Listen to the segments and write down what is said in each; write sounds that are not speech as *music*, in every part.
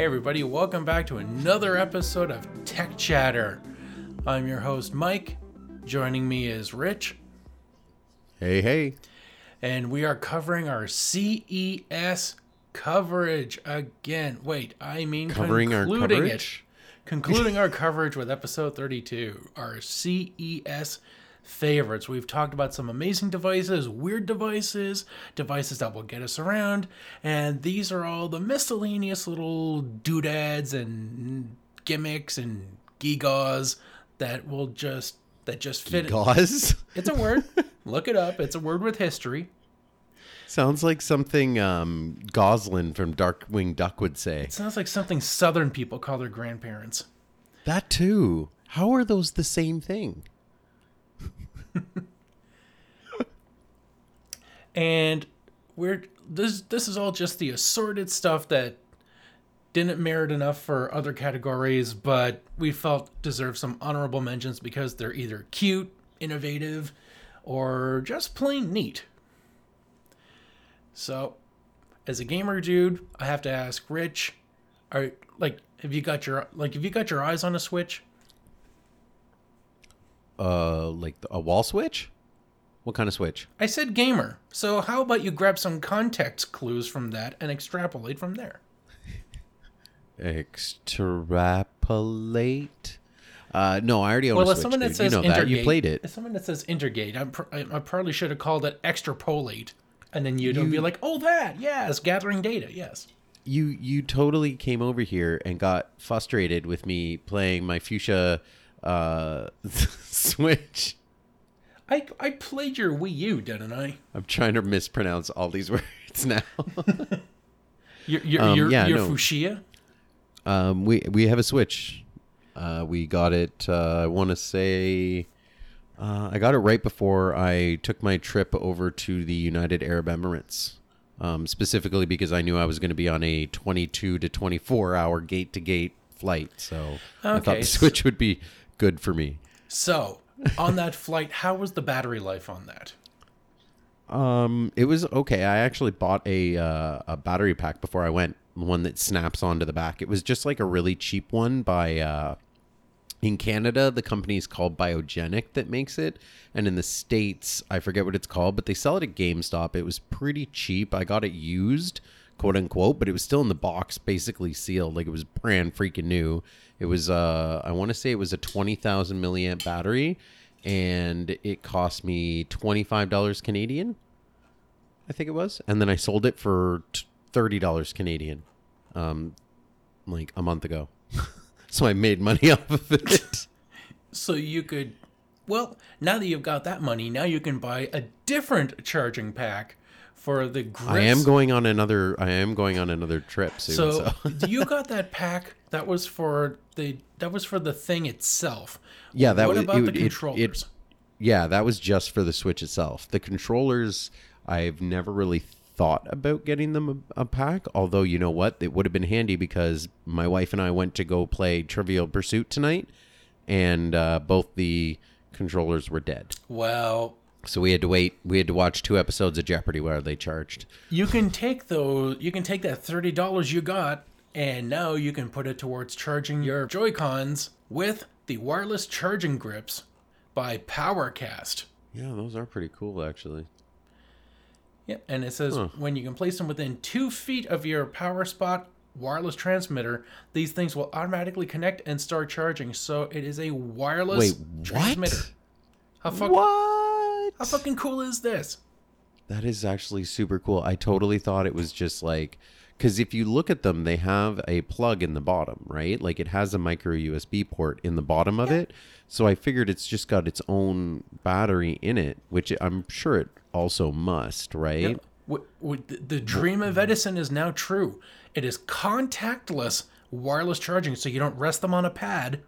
Hey, everybody, welcome back to another episode of Tech Chatter. I'm your host, Mike. Joining me is Rich, Hey, hey. and we are covering our CES coverage again. Wait, I mean Covering our concluding coverage? it. Concluding our coverage with episode 32, our CES favorites. We've talked about some amazing devices, weird devices, devices that will get us around, and these are all the miscellaneous little doodads and gimmicks and gigaws that will just that just fit. Gauze? *laughs* It's a word. Look it up. It's a word with history. Sounds like something um, Gosalyn from Darkwing Duck would say. It sounds like something Southern people call their grandparents. That too. How are those the same thing? *laughs* and we're this this is all just the assorted stuff that didn't merit enough for other categories but we felt deserve some honorable mentions because they're either cute innovative or just plain neat. So as a gamer dude i have to ask rich are like have you got your like have you got your eyes on a switch Uh, like a wall switch? What kind of switch? i said gamer so how about you grab some context clues from that and extrapolate from there Extrapolate. Uh, no, I already own Well, a Switch. someone that says you know that. You played it. As someone that says intergate, I'm pr- I, I probably should have called it extrapolate, and then you'd be like, "Oh, that yes, gathering data, yes." You you totally came over here and got frustrated with me playing my fuchsia uh, *laughs* Switch. I I played your Wii U, didn't I? I'm trying to mispronounce all these *laughs* words now. *laughs* Your your Um, your, yeah, your no. fuchsia. Um, we we have a Switch. Uh, we got it. Uh, I want to say, uh, I got it right before I took my trip over to the United Arab Emirates. Um, specifically because I knew I was going to be on a 22 to 24 hour gate to gate flight, so I thought Okay, the Switch would be good for me. So on that *laughs* flight, how was the battery life on that? Um, it was okay. I actually bought a uh, a battery pack before I went, one that snaps onto the back. It was just like a really cheap one by uh, in Canada. The company is called Biogenic that makes it, and in the states, I forget what it's called, but they sell it at GameStop. It was pretty cheap. I got it used, quote unquote, but it was still in the box, basically sealed, like it was brand freaking new. It was uh, I want to say it was a twenty thousand milliamp battery. And it cost me twenty five dollars Canadian. I think it was, and then I sold it for thirty dollars Canadian, um, like a month ago. *laughs* so I made money *laughs* off of it. So you could, well, now that you've got that money, now you can buy a different charging pack for the grips. I am going on another. I am going on another trip soon. So So, *laughs* you got that pack that was for the that was for the thing itself. Yeah, that what was- about it the it- controllers? it- yeah, that was just for the Switch itself. The controllers, I've never really thought about getting them a, a pack. Although you know what, it would have been handy because my wife and I went to go play Trivial Pursuit tonight, and uh, both the controllers were dead. well, So we had to wait. We had to watch two episodes of Jeopardy where they charged. you can take those. You can take that thirty dollars you got, and now you can put it towards charging your Joy Cons with the wireless charging grips by PowerCast. Yeah, those are pretty cool, actually. Yep, and it says when you can place them within two feet of your power spot wireless transmitter, these things will automatically connect and start charging. So it is a wireless Wait, transmitter. what? How fuck, What? How fucking cool is this? That is actually super cool. I totally thought it was just like because if you look at them, they have a plug in the bottom, right? Like it has a micro USB port in the bottom of it. So I figured it's just got its own battery in it, which I'm sure it also must, right? W- w- the- the dream of Edison is now true. It is contactless wireless charging, so you don't rest them on a pad.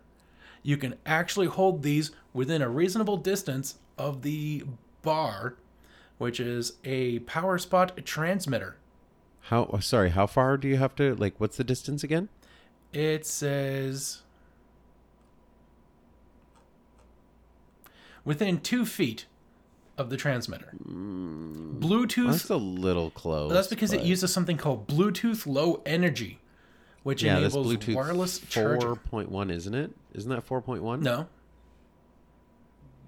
You can actually hold these within a reasonable distance of the bar, which is a power spot transmitter. How oh, sorry, how far do you have to like what's the distance again? It says within two feet of the transmitter. Hmm. Bluetooth That's a little close. That's because it uses something called Bluetooth Low Energy, which Yeah, enables Bluetooth wireless charging. four point one, isn't it? Isn't that four point one? No,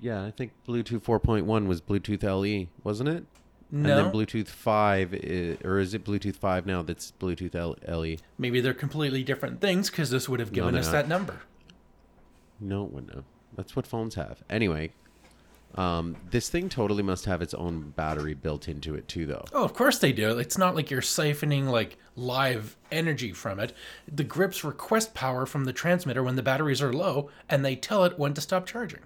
Yeah, I think Bluetooth four point one was Bluetooth LE, wasn't it? no. And then Bluetooth five, i or is it Bluetooth five now? That's Bluetooth L-. LE. Maybe they're completely different things because this would have given they're us not. that number. No, it wouldn't have. That's what phones have. Anyway, um, this thing totally must have its own battery built into it too, though. Oh, of course they do. It's not like you're siphoning like live energy from it. The grips request power from the transmitter when the batteries are low, and they tell it when to stop charging.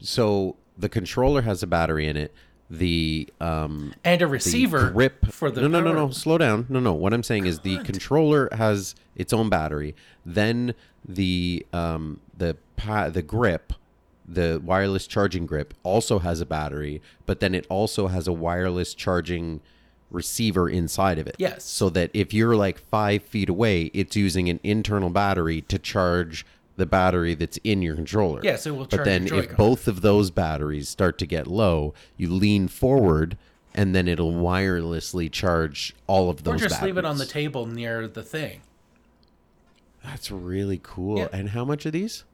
So the controller has a battery in it. The um, And a the receiver grip for the no no no no. slow down. No no. What i'm saying is the controller has its own battery. Then the um the pa- the grip the wireless charging grip also has a battery but then it also has a wireless charging receiver inside of it. Yes. so that if you're like five feet away it's using an internal battery to charge the battery that's in your controller Yes, it will but then if both of those batteries start to get low, you lean forward and then it'll wirelessly charge all of those Or just batteries. leave it on the table near the thing. That's really cool. Yeah. And how much are these?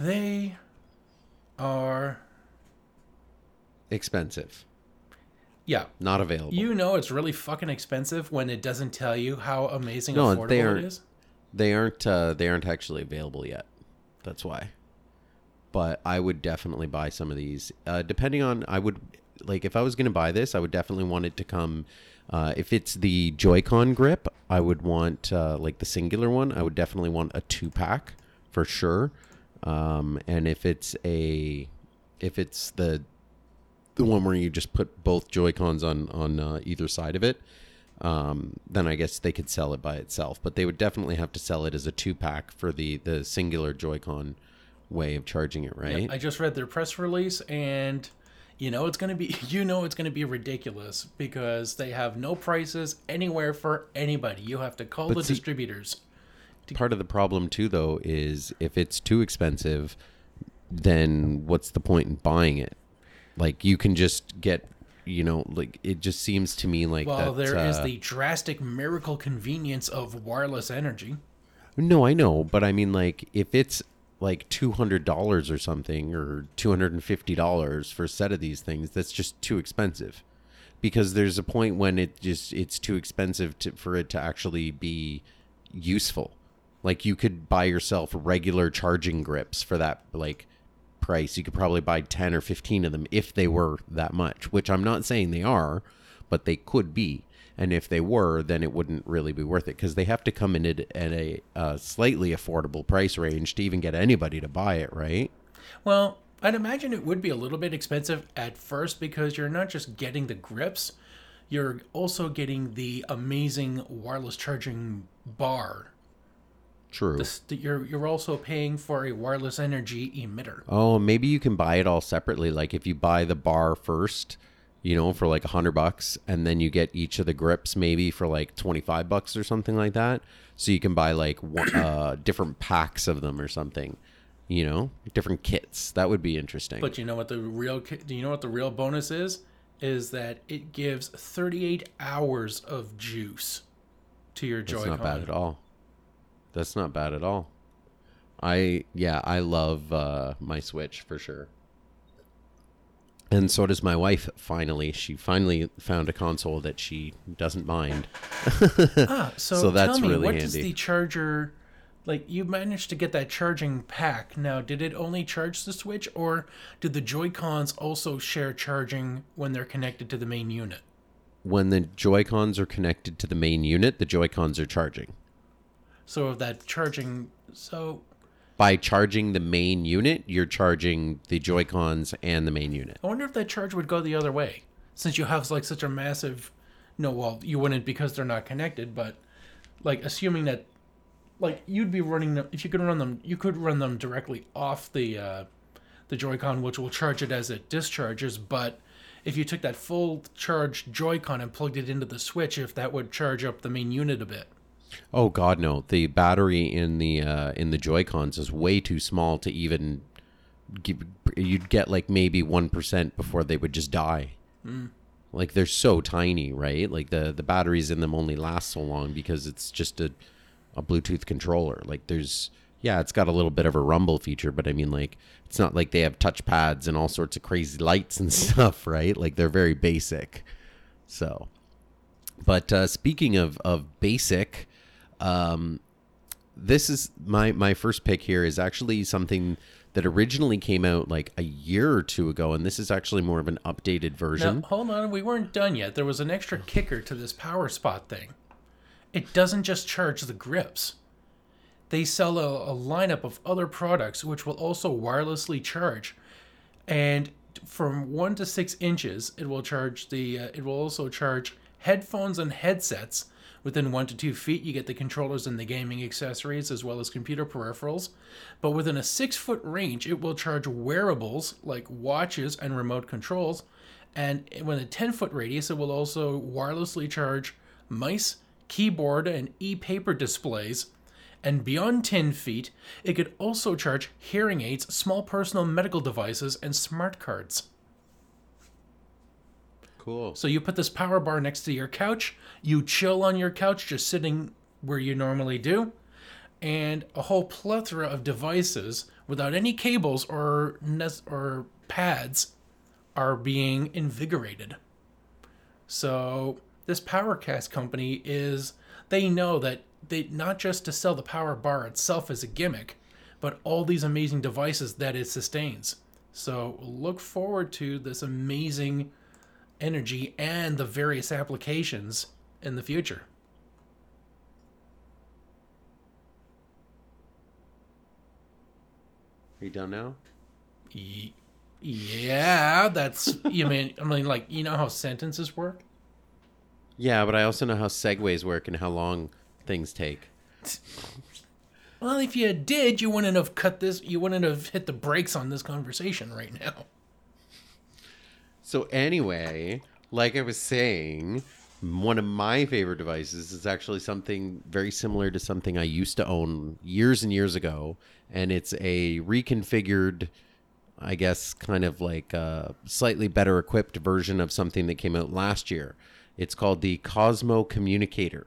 They are, Expensive. yeah. Not available. You know it's really fucking expensive when it doesn't tell you how amazing No, affordable they aren't. is. They aren't uh, they aren't actually available yet. That's why. But I would definitely buy some of these. Uh, depending on I would like if I was going to buy this, I would definitely want it to come uh, if it's the Joy-Con grip, I would want uh, like the singular one. I would definitely want a two pack for sure. Um, and if it's a if it's the the one where you just put both Joy Cons on on uh, either side of it, um, then I guess they could sell it by itself. But they would definitely have to sell it as a two pack for the the singular Joy-Con way of charging it, right? I just read their press release and you know it's going to be *laughs* you know it's going to be ridiculous because they have no prices anywhere for anybody. You have to call the see- distributors. Part of the problem too, though, is if it's too expensive, then what's the point in buying it? Like you can just get, you know, like it just seems to me like Well, that. there is uh, the drastic miracle convenience of wireless energy. No, I know, but I mean, like, if it's like two hundred dollars or something, or two hundred and fifty dollars for a set of these things, that's just too expensive. Because there's a point when it just it's too expensive to, for it to actually be useful. Like you could buy yourself regular charging grips for that like price. You could probably buy ten or fifteen of them if they were that much. Which I'm not saying they are, but they could be. And if they were, then it wouldn't really be worth it because they have to come in at, at a, slightly affordable price range to even get anybody to buy it, right? Well, I'd imagine it would be a little bit expensive at first because you're not just getting the grips, you're also getting the amazing wireless charging bar. True. This, you're you're also paying for a wireless energy emitter. Oh, maybe you can buy it all separately. Like if you buy the bar first, you know, for like a hundred bucks, and then you get each of the grips maybe for like twenty five bucks or something like that. So you can buy like one, *coughs* uh, different packs of them or something. You know, different kits. That would be interesting. But you know what the real do you know what the real bonus is? Is that it gives 38 hours of juice to your That's Joy-Con. not bad at all. That's not bad at all. I yeah, I love uh, my Switch for sure. And so does my wife. Finally, she finally found a console that she doesn't mind. *laughs* Ah, so, So that's tell me, really what does the charger like? You managed to get that charging pack. Now, did it only charge the Switch, or did the Joy Cons also share charging when they're connected to the main unit? When the Joy Cons are connected to the main unit, the Joy Cons are charging. So if that charging, so By charging the main unit, you're charging the Joy Cons and the main unit. I wonder if that charge would go the other way, since you have like such a massive. No, well, you wouldn't because they're not connected, but like assuming that, like you'd be running them if you could run them, you could run them directly off the uh, the Joy-Con, which will charge it as it discharges. But if you took that full charged Joy-Con and plugged it into the Switch, if that would charge up the main unit a bit. Oh God, no! The battery in the uh, in the Joy Cons is way too small to even. Give, you'd get like maybe one percent before they would just die. Like they're so tiny, right? Like the the batteries in them only last so long because it's just a a Bluetooth controller. Like there's yeah, it's got a little bit of a rumble feature, but I mean like it's not like they have touch pads and all sorts of crazy lights and *laughs* stuff, right? Like they're very basic. So, but uh, speaking of of basic, um, this is my my first pick here is actually something that originally came out like a year or two ago, and this is actually more of an updated version. Now, hold on, we weren't done yet. There was an extra kicker to this power spot thing. It doesn't just charge the grips. They sell a, a lineup of other products which will also wirelessly charge, and from one to six inches, it will charge the. Uh, it will also charge headphones and headsets. Within one to two feet, you get the controllers and the gaming accessories, as well as computer peripherals. But within a six foot range, it will charge wearables like watches and remote controls. And within a 10 foot radius, it will also wirelessly charge mice, keyboard, and e paper displays. And beyond 10 feet, it could also charge hearing aids, small personal medical devices, and smart cards. Cool. So you put this power bar next to your couch, you chill on your couch just sitting where you normally do, and a whole plethora of devices without any cables or or pads are being invigorated. So this Powercast company is they know that they not just to sell the power bar itself as a gimmick, but all these amazing devices that it sustains. So look forward to this amazing energy and the various applications in the future. Are you done now? Yeah, that's you mean I mean like you know how sentences work? Yeah, but I also know how segues work and how long things take. Well, if you did, you wouldn't have cut this. You wouldn't have hit the brakes on this conversation right now. So anyway, like I was saying, one of my favorite devices is actually something very similar to something I used to own years and years ago, and it's a reconfigured, I guess, kind of like a slightly better equipped version of something that came out last year. It's called the Cosmo Communicator.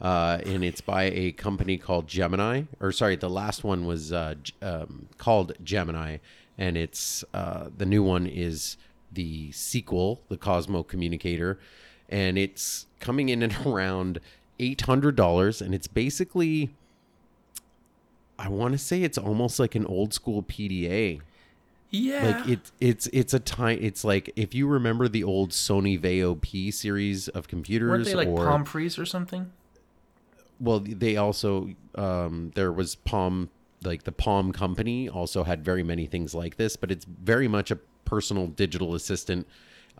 Uh, and it's by a company called Gemini, or sorry, the last one was uh, um, called Gemini, and it's uh, the new one is the sequel, the Cosmo Communicator, and it's coming in at *laughs* around eight hundred dollars, and it's basically, I want to say it's almost like an old school PDA. Yeah. Like it's it's it's a time. It's like if you remember the old Sony Vaio P series of computers, Weren't they like or palm pre's or something? well they also um there was palm like the palm company also had very many things like this but it's very much a personal digital assistant.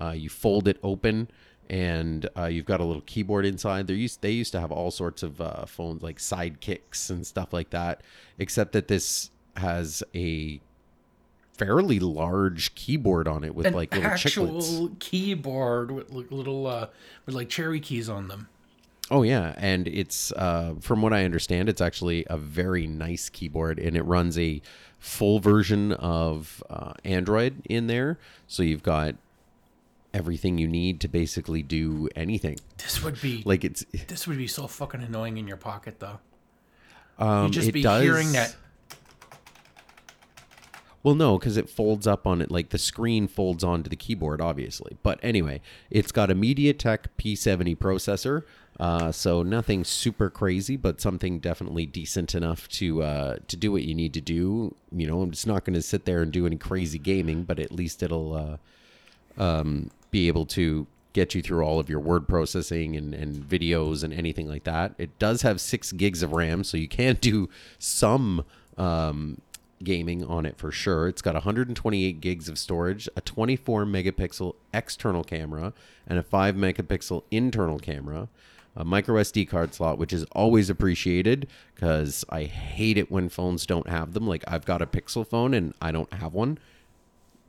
Uh, you fold it open and uh, you've got a little keyboard inside. They used they used to have all sorts of uh, phones like sidekicks and stuff like that except that this has a fairly large keyboard on it with An like little actual chiclets. keyboard with little uh with like cherry keys on them. Oh yeah, and it's uh, from what I understand, it's actually a very nice keyboard, and it runs a full version of uh, Android in there. So you've got everything you need to basically do anything. This would be Like it's this would be so fucking annoying in your pocket though. um, You'd just be does, hearing that Well, no, because it folds up on it. Like the screen folds onto the keyboard, obviously. But anyway, it's got a MediaTek P70 processor. Uh, so nothing super crazy, but something definitely decent enough to uh, to do what you need to do. You know, I'm just not going to sit there and do any crazy gaming, but at least it'll uh, um, be able to get you through all of your word processing and, and videos and anything like that. It does have six gigs of RAM, so you can do some um, gaming on it for sure. It's got 128 gigs of storage, a 24 megapixel external camera, and a 5 megapixel internal camera. A micro SD card slot, which is always appreciated because I hate it when phones don't have them. Like I've got a Pixel phone and I don't have one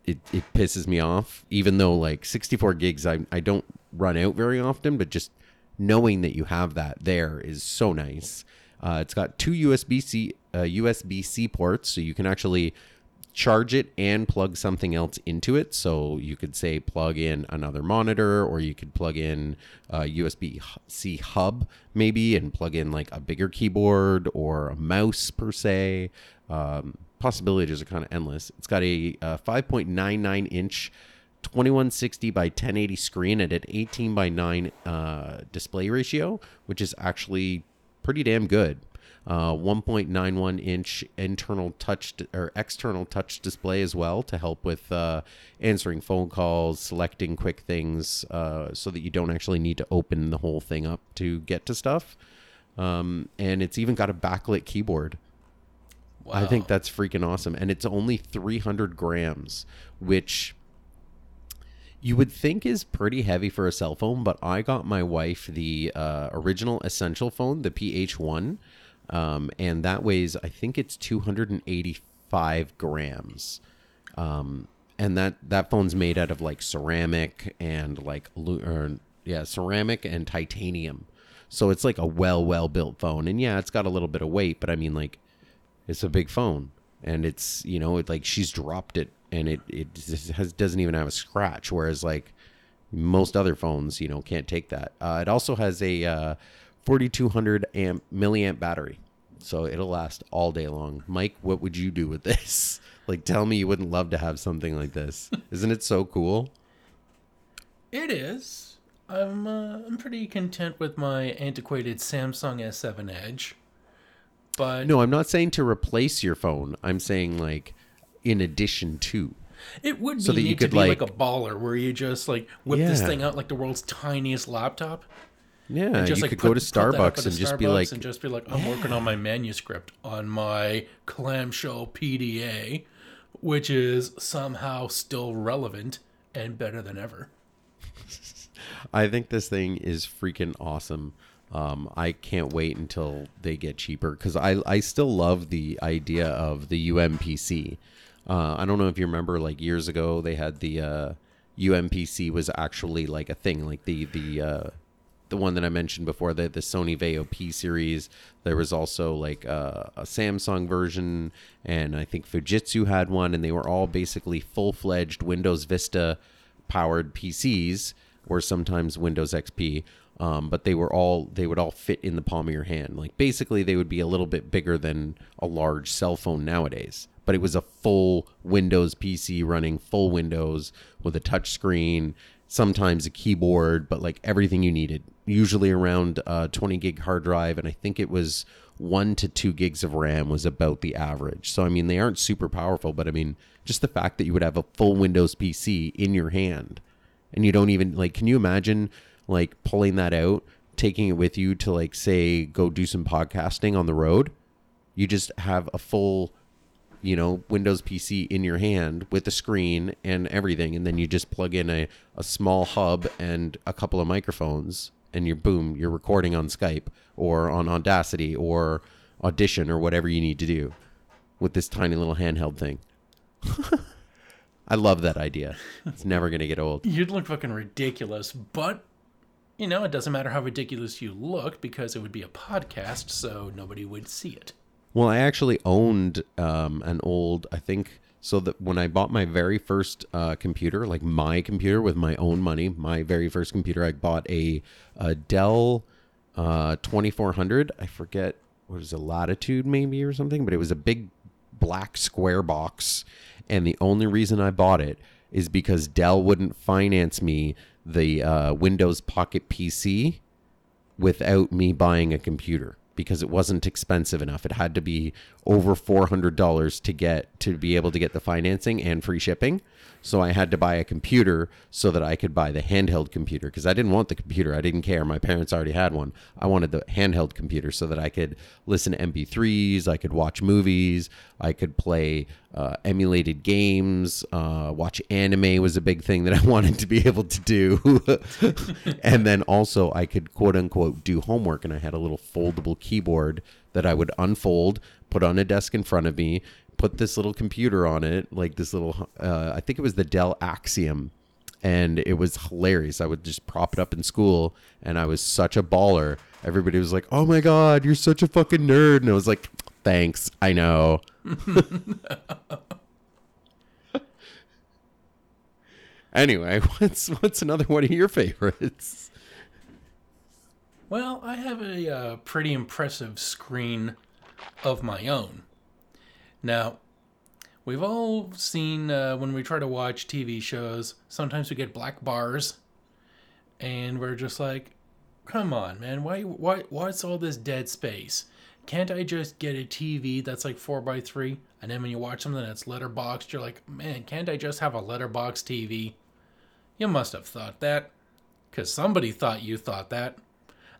it, it pisses me off even though like 64 gigs I, I don't run out very often but just knowing that you have that there is so nice uh, it's got two usb-c uh, usb-c ports so you can actually charge it and plug something else into it. So you could say plug in another monitor, or you could plug in a USB C hub maybe, and plug in like a bigger keyboard or a mouse per se. Um, possibilities are kind of endless. It's got a, uh 5.99 inch 2160 by 1080 screen at an 18 by 9 uh, display ratio, which is actually pretty damn good. Uh, 1.91 inch internal touch or external touch display as well to help with uh, answering phone calls, selecting quick things, uh, so that you don't actually need to open the whole thing up to get to stuff. Um, and it's even got a backlit keyboard. I think that's freaking awesome. And it's only 300 grams, which you would think is pretty heavy for a cell phone, but I got my wife the uh, original essential phone, the PH1, um, and that weighs, I think it's 285 grams. Um, and that, that phone's made out of like ceramic and like, or, yeah, ceramic and titanium. So it's like a well, well built phone. And yeah, it's got a little bit of weight, but I mean, like, it's a big phone and it's you know it like she's dropped it and it it has doesn't even have a scratch whereas like most other phones you know can't take that uh, it also has a uh, 4200 amp milliamp battery. So it'll last all day long. Mike what would you do with this? *laughs* Like tell me you wouldn't love to have something like this. *laughs* Isn't it so cool? It is. I'm uh, I'm pretty content with my antiquated Samsung S7 Edge, but no i'm not saying to replace your phone. I'm saying like in addition to. It would be so that you could, be like, like- a baller where you just like whip this thing out like the world's tiniest laptop. Yeah And just you like could put- go to put that up starbucks and just be like and just be like, I'm working on my manuscript on my clamshell PDA, which is somehow still relevant and better than ever. *laughs* I think this thing is freaking awesome. Um, I can't wait until they get cheaper because I I still love the idea of the UMPC. Uh, I don't know if you remember, like years ago, they had the uh, UMPC was actually like a thing, like the the uh, the one that I mentioned before, the the Sony Vaio P series. There was also like uh, a Samsung version, and I think Fujitsu had one, and they were all basically full fledged Windows Vista powered PCs, or sometimes Windows XP. Um, but they were all they would all fit in the palm of your hand. Like basically, they would be a little bit bigger than a large cell phone nowadays. But it was a full Windows PC running full Windows with a touch screen, sometimes a keyboard, but like everything you needed. Usually around uh, 20 gig hard drive, and I think it was one to two gigs of RAM was about the average. So I mean, they aren't super powerful, but I mean, just the fact that you would have a full Windows PC in your hand, and you don't even like, can you imagine like pulling that out, taking it with you to like say go do some podcasting on the road? You just have a full you know, Windows PC in your hand with the screen and everything, and then you just plug in a, a small hub and a couple of microphones, and you're boom, you're recording on Skype or on Audacity or Audition or whatever you need to do with this tiny little handheld thing. *laughs* I love that idea. It's never to get old. You'd look fucking ridiculous, but you know, it doesn't matter how ridiculous you look because it would be a podcast, so nobody would see it. Well, I actually owned um, an old, I think, so that when I bought my very first uh, computer, like my computer with my own money, my very first computer, I bought a, a Dell uh, 2400. I forget what was it, Latitude maybe or something, but it was a big black square box. And the only reason I bought it is because Dell wouldn't finance me the uh, Windows Pocket PC without me buying a computer because it wasn't expensive enough. It had to be over four hundred dollars to get to be able to get the financing and free shipping. So I had to buy a computer so that I could buy the handheld computer because I didn't want the computer. I didn't care. My parents already had one. I wanted the handheld computer so that I could listen to MP3s, I could watch movies, I could play uh, emulated games, uh, watch anime was a big thing that I *laughs* wanted to be able to do. *laughs* and then also I could quote unquote do homework and I had a little foldable keyboard that I would unfold, put on a desk in front of me, put this little computer on it, like this little uh, I think it was the Dell Axim and it was hilarious. I would just prop it up in school and I was such a baller. Everybody was like, "Oh my god, you're such a fucking nerd." And I was like, "Thanks. I know." *laughs* Anyway, *laughs* what's what's another one of your favorites? Well, I have a uh, pretty impressive screen of my own. Now, we've all seen uh, when we try to watch TV shows, sometimes we get black bars, and we're just like, come on, man, why, why, what's all this dead space? Can't I just get a TV that's like 4x3? And then when you watch something that's letterboxed, you're like, man, can't I just have a letterbox TV? You must have thought that. Because somebody thought you thought that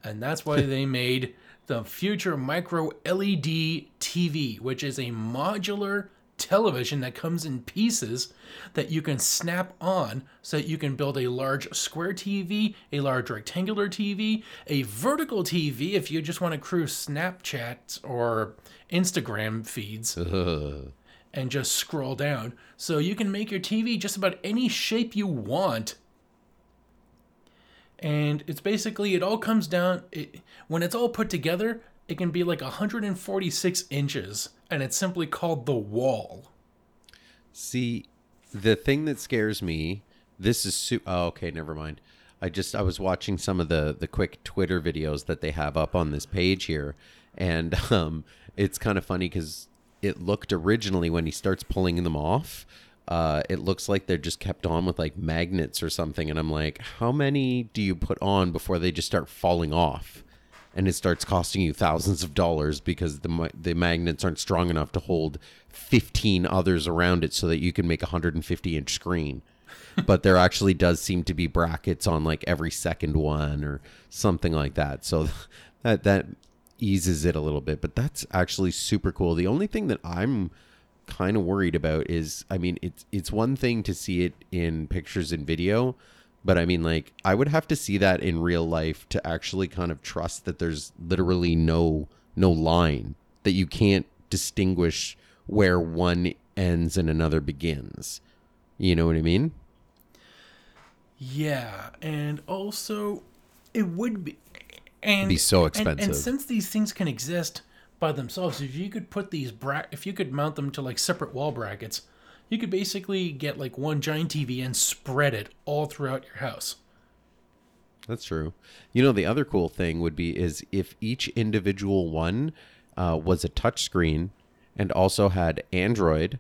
and that's why *laughs* they made the future micro LED TV, which is a modular television that comes in pieces that you can snap on so that you can build a large square TV, a large rectangular TV, a vertical TV if you just want to cruise Snapchat or Instagram feeds *laughs* and just scroll down. So you can make your TV just about any shape you want. And it's basically, it all comes down, it, when it's all put together, it can be like 146 inches. And it's simply called the wall. See, the thing that scares me, this is su- oh, okay, never mind. I just I was watching some of the the quick Twitter videos that they have up on this page here, and *laughs* um, it's kind of funny because it looked originally when he starts pulling them off. Uh, it looks like they're just kept on with like magnets or something, and I'm like, how many do you put on before they just start falling off? and it starts costing you thousands of dollars because the the magnets aren't strong enough to hold 15 others around it so that you can make a 150 inch screen. *laughs* But there actually does seem to be brackets on like every second one or something like that. So *laughs* that that eases it a little bit. But that's actually super cool. The only thing that i'm kind of worried about is i mean it's it's one thing to see it in pictures and video but I mean, like, I would have to see that in real life to actually kind of trust that there's literally no no line that you can't distinguish where one ends and another begins. You know what I mean? Yeah, and also it would be and Be so and- And, since these things can exist by themselves, if you could put these bra- if you could mount them to like separate wall brackets, you could basically get like one giant TV and spread it all throughout your house. That's true. You know, the other cool thing would be is if each individual one uh, was a touchscreen and also had Android,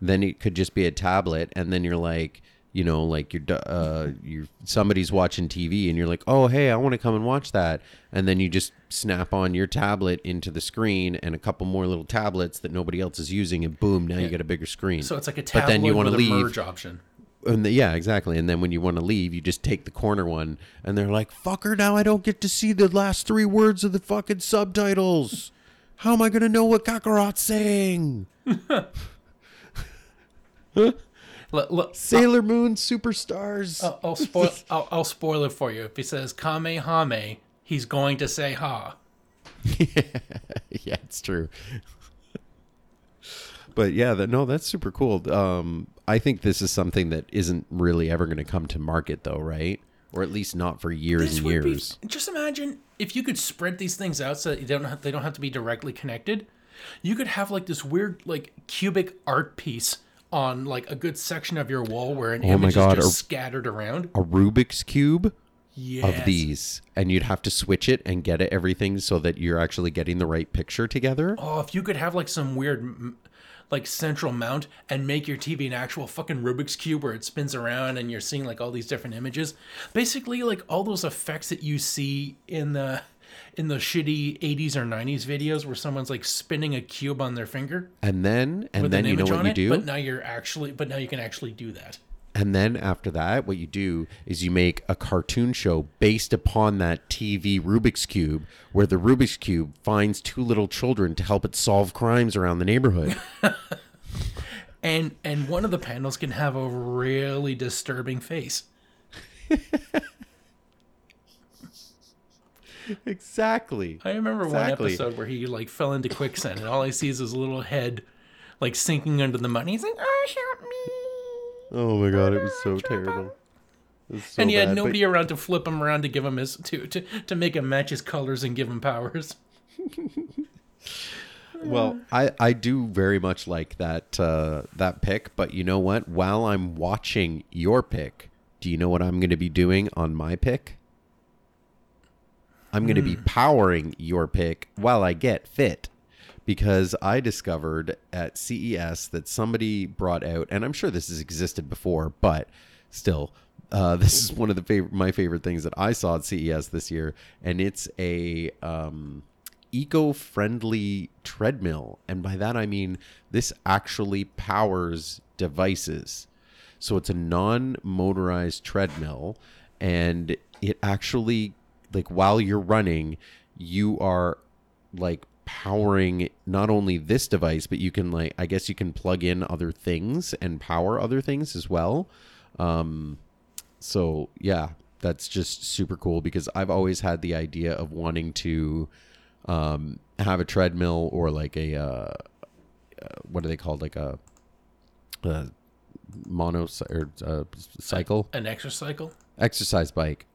then it could just be a tablet, and then you're like, you know, like you're uh, you somebody's watching TV, and you're like, oh hey, I want to come and watch that, and then you just snap on your tablet into the screen and a couple more little tablets that nobody else is using, and boom, now you get a bigger screen. So it's like a tablet But then you wanna leave. merge option. And the, yeah, exactly. And then when you want to leave, you just take the corner one, and they're like, "Fucker, now I don't get to see the last three words of the fucking subtitles. How am I gonna know what Kakarot's saying?" *laughs* *laughs* Look, look, Sailor Moon superstars. I'll, I'll spoil. *laughs* I'll, I'll spoil it for you. If he says Kamehame, he's going to say Ha. *laughs* yeah, it's true. but yeah, that, no, that's super cool. Um, I think this is something that isn't really ever going to come to market, though, right? Or at least not for years This and would be- years. just imagine if you could spread these things out so that you don't have, they don't have to be directly connected. You could have like this weird like cubic art piece on like a good section of your wall where an Oh image God, is just or- scattered around. A Rubik's cube. Yes. of these and you'd have to switch it and get it everything so that you're actually getting the right picture together Oh, if you could have like some weird like central mount and make your TV an actual fucking Rubik's cube where it spins around and you're seeing like all these different images. Basically like all those effects that you see in the in the shitty 80s or 90s videos where someone's like spinning a cube on their finger and then and then an you know what you it, do but now you're actually but now you can actually do that. and then after that what you do is you make a cartoon show based upon that tv rubik's cube where the rubik's cube finds two little children to help it solve crimes around the neighborhood *laughs* And and one of the panels can have a really disturbing face. *laughs* *laughs* exactly I remember Exactly. one episode where he like fell into quicksand and all he sees is his little head like sinking under the mud. And He's like, "Oh, help me!" oh my god it was so terrible was so and he had bad, but- nobody around to flip him around to give him his to to to make him match his colors and give him powers. *laughs* Well, I, I do very much like that uh, that pick, but you know what? While I'm watching your pick, do you know what I'm going to be doing on my pick? I'm going to be powering your pick while I get fit. Because I discovered at CES that somebody brought out, and I'm sure this has existed before, but still, uh, *laughs* this is one of the favorite, my favorite things that I saw at CES this year, and it's a um, eco-friendly treadmill, and by that I mean this actually powers devices. So it's a non-motorized treadmill, and it actually like while you're running, you are like powering not only this device, but you can like I guess you can plug in other things and power other things as well. Um, so yeah, that's just super cool because I've always had the idea of wanting to um, have a treadmill or like a uh, uh, what are they called like a, a mono or uh, cycle An exercycle? exercise bike.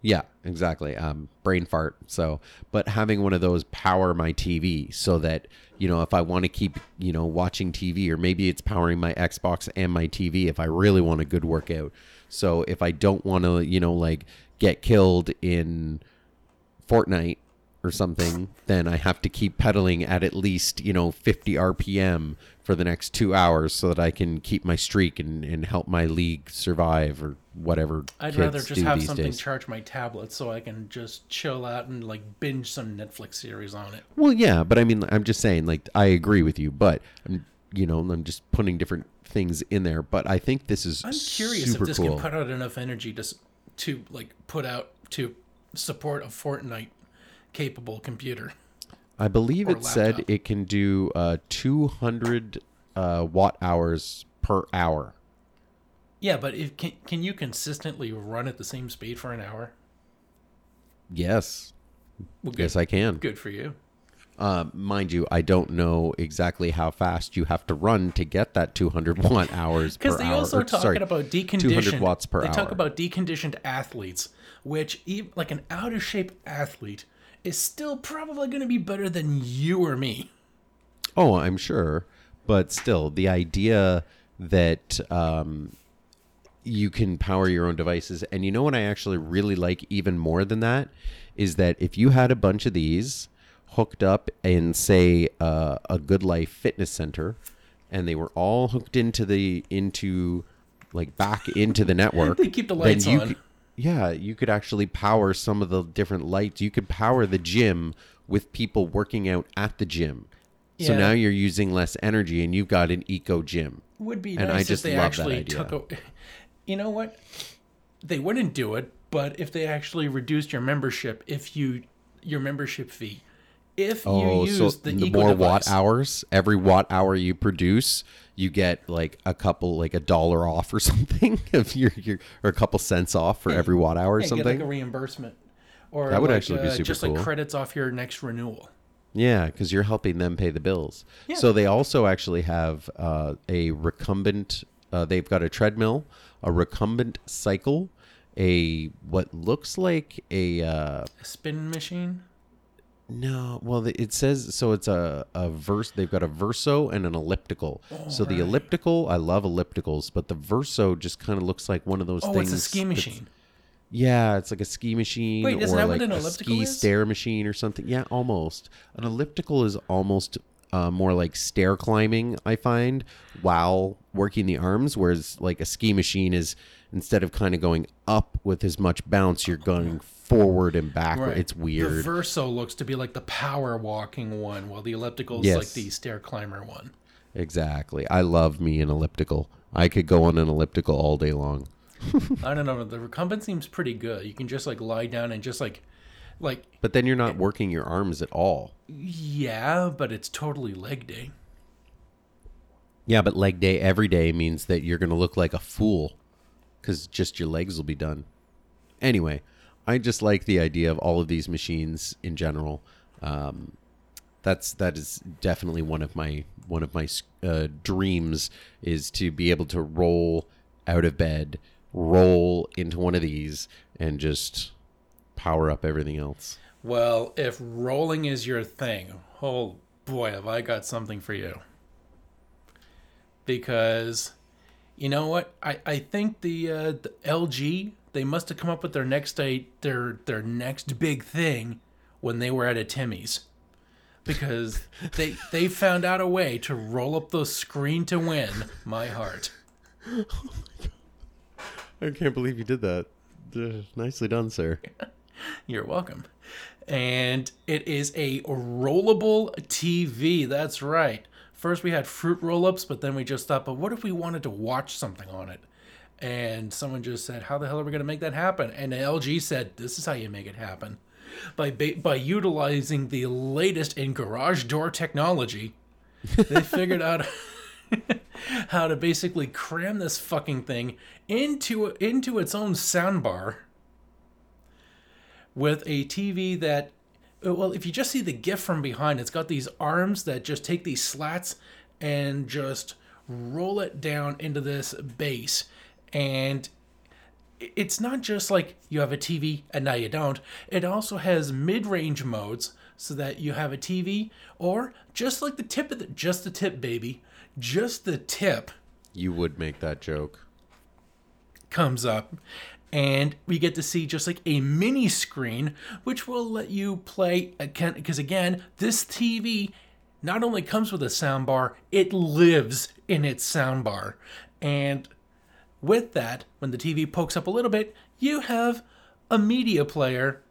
Yeah, exactly. Um, brain fart. So, but having one of those power my TV so that you know if I want to keep you know watching TV or maybe it's powering my Xbox and my TV if I really want a good workout. So if I don't want to you know like get killed in Fortnite or something, then I have to keep pedaling at at least you know 50 RPM for the next two hours so that I can keep my streak and, and help my league survive or whatever. I'd rather just have something days. charge my tablet so I can just chill out and like binge some Netflix series on it. Well, yeah, but I mean, I'm just saying, like, I agree with you, but I'm, you know, I'm just putting different things in there. But I think this is I'm curious if this cool. can put out enough energy to to like put out to support a Fortnite capable computer. I believe it said it can do uh, 200 uh, watt hours per hour. Yeah, but if can can you consistently run at the same speed for an hour? Yes, Well, yes, I can. good for you. Uh, mind you, I don't know exactly how fast you have to run to get that 200 *laughs* watt hours per hour. Because they also or, talking sorry, about deconditioned. 200 watts per they hour. talk about deconditioned athletes, which like an out of shape athlete is still probably going to be better than you or me. Oh, I'm sure, but still, the idea that um, you can power your own devices, and you know what I actually really like even more than that is that if you had a bunch of these hooked up in, say, uh, a Good Life fitness center, and they were all hooked into the into like back into the *laughs* network, They keep the lights on. Yeah, you could actually power some of the different lights. You could power the gym with people working out at the gym. Yeah. So now you're using less energy and you've got an eco gym. Would be And I nice just if they love that actually idea. took. A, *laughs* you know what? They wouldn't do it, but if they actually reduced your membership, if you your membership fee, if you Oh, use so the, the eco more device, watt hours, every watt hour you produce, you get like a couple, like a dollar off or *laughs* something of your, your or a couple cents off for every watt hour or yeah, get something. like a reimbursement, or That would like, actually be uh, super just cool. like credits off your next renewal. Yeah, because you're helping them pay the bills. Yeah. So they also actually have uh, a recumbent. Uh, they've got a treadmill, a recumbent cycle, a what looks like a uh, A spin machine. No. Well, it says so. It's a a verse. They've got a verso and an elliptical. so the elliptical, I love ellipticals, but the verso just kind of looks like one of those Oh, things. it's a ski machine. Yeah, it's like a ski machine Wait, or that what like an a elliptical ski is? stair machine or something. Yeah, almost. An elliptical is almost uh, more like stair climbing, I find, while working the arms, whereas like a ski machine is instead of kind of going up with as much bounce, you're going forward and backward. It's weird. The verso looks to be like the power walking one, while the elliptical is like the stair climber one. exactly. I love me an elliptical. I could go on an elliptical all day long. *laughs* I don't know. The recumbent seems pretty good. You can just like lie down and just like, like But then you're not eh working your arms at all. yeah, but it's totally leg day. Yeah, but leg day every day means that you're going to look like a fool because just your legs will be done. Anyway, I just like the idea of all of these machines in general. Um, that's that is definitely one of my one of my uh, dreams is to be able to roll out of bed, roll into one of these, and just power up everything else. Well, if rolling is your thing, oh boy, have I got something for you. Because, you know what? I, I think the, uh, the LG they must have come up with their next their their next big thing when they were at a Timmy's. Because they they found out a way to roll up the screen to win my heart. I can't believe you did that. Uh, nicely done, sir. *laughs* You're welcome. And it is a rollable TV. That's right. First we had fruit roll ups, but then we just thought, but what if we wanted to watch something on it? And someone just said, How the hell are we going to make that happen? And LG said, This is how you make it happen. By, by utilizing the latest in garage door technology, they *laughs* figured out *laughs* how to basically cram this fucking thing into into its own soundbar with a TV that Uh, well if you just see the gif from behind it's got these arms that just take these slats and just roll it down into this base and it's not just like you have a TV and now you don't. It also has mid-range modes so that you have a TV or just like the tip of the just the tip baby, just the tip You would make that joke. comes up and we get to see just like a mini screen which will let you play again because again this tv not only comes with a soundbar it lives in its soundbar. And with that when the tv pokes up a little bit you have a media player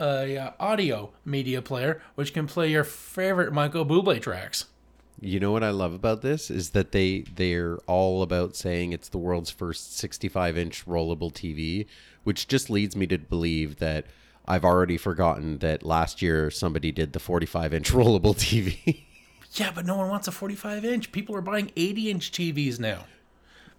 a uh, audio media player which can play your favorite michael bublé tracks You know what I love about this is that they they're all about saying it's the world's first 65 inch rollable TV, which just leads me to believe that I've already forgotten that last year somebody did the 45 inch *laughs* rollable TV. yeah but no one wants a 45 inch people are buying 80 inch tvs now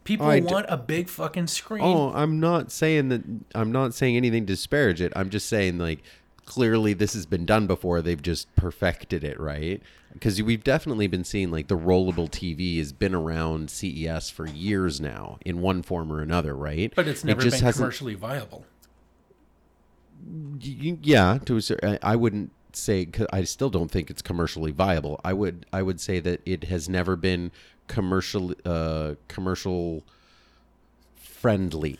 people I d- want a big fucking screen oh, I'm not saying that I'm not saying anything to disparage it. I'm just saying like clearly this has been done before. They've just perfected it, right? Because we've definitely been seeing like the rollable TV has been around CES for years now in one form or another, right? but it's It never just been commercially viable yeah to a certain, I I wouldn't say 'cause I still don't think it's commercially viable. I would I would say that it has never been commercial uh commercial friendly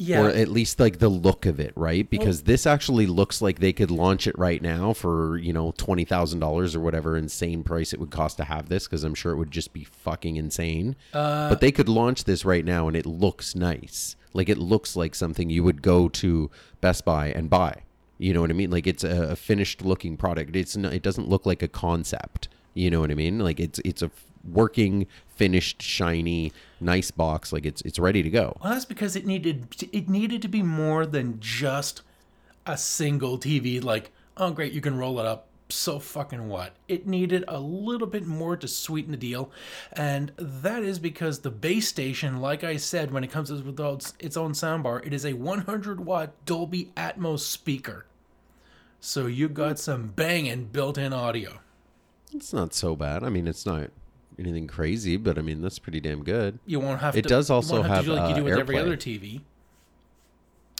yeah or at least like the look of it, right? Because this actually looks like they could launch it right now for, you know, $20,000 or whatever insane price it would cost to have this because I'm sure it would just be fucking insane. Uh, but they could launch this right now and it looks nice. Like it looks like something you would go to Best Buy and buy. You know what I mean? Like it's a, a finished looking product. It's not, it doesn't look like a concept. You know what I mean? Like it's it's a working, finished, shiny, nice box. Like it's it's ready to go. Well, that's because it needed it needed to be more than just a single TV. Like, oh great, you can roll it up. So fucking what? It needed a little bit more to sweeten the deal, and that is because the base station, like I said, when it comes with its its own soundbar, it is a 100 watt Dolby Atmos speaker. So you got hmm. some banging built-in audio. It's not so bad. I mean, it's not anything crazy, but I mean, that's pretty damn good. You won't have It to. does also won't have, to have, do like you uh, do with every AirPlay. other TV.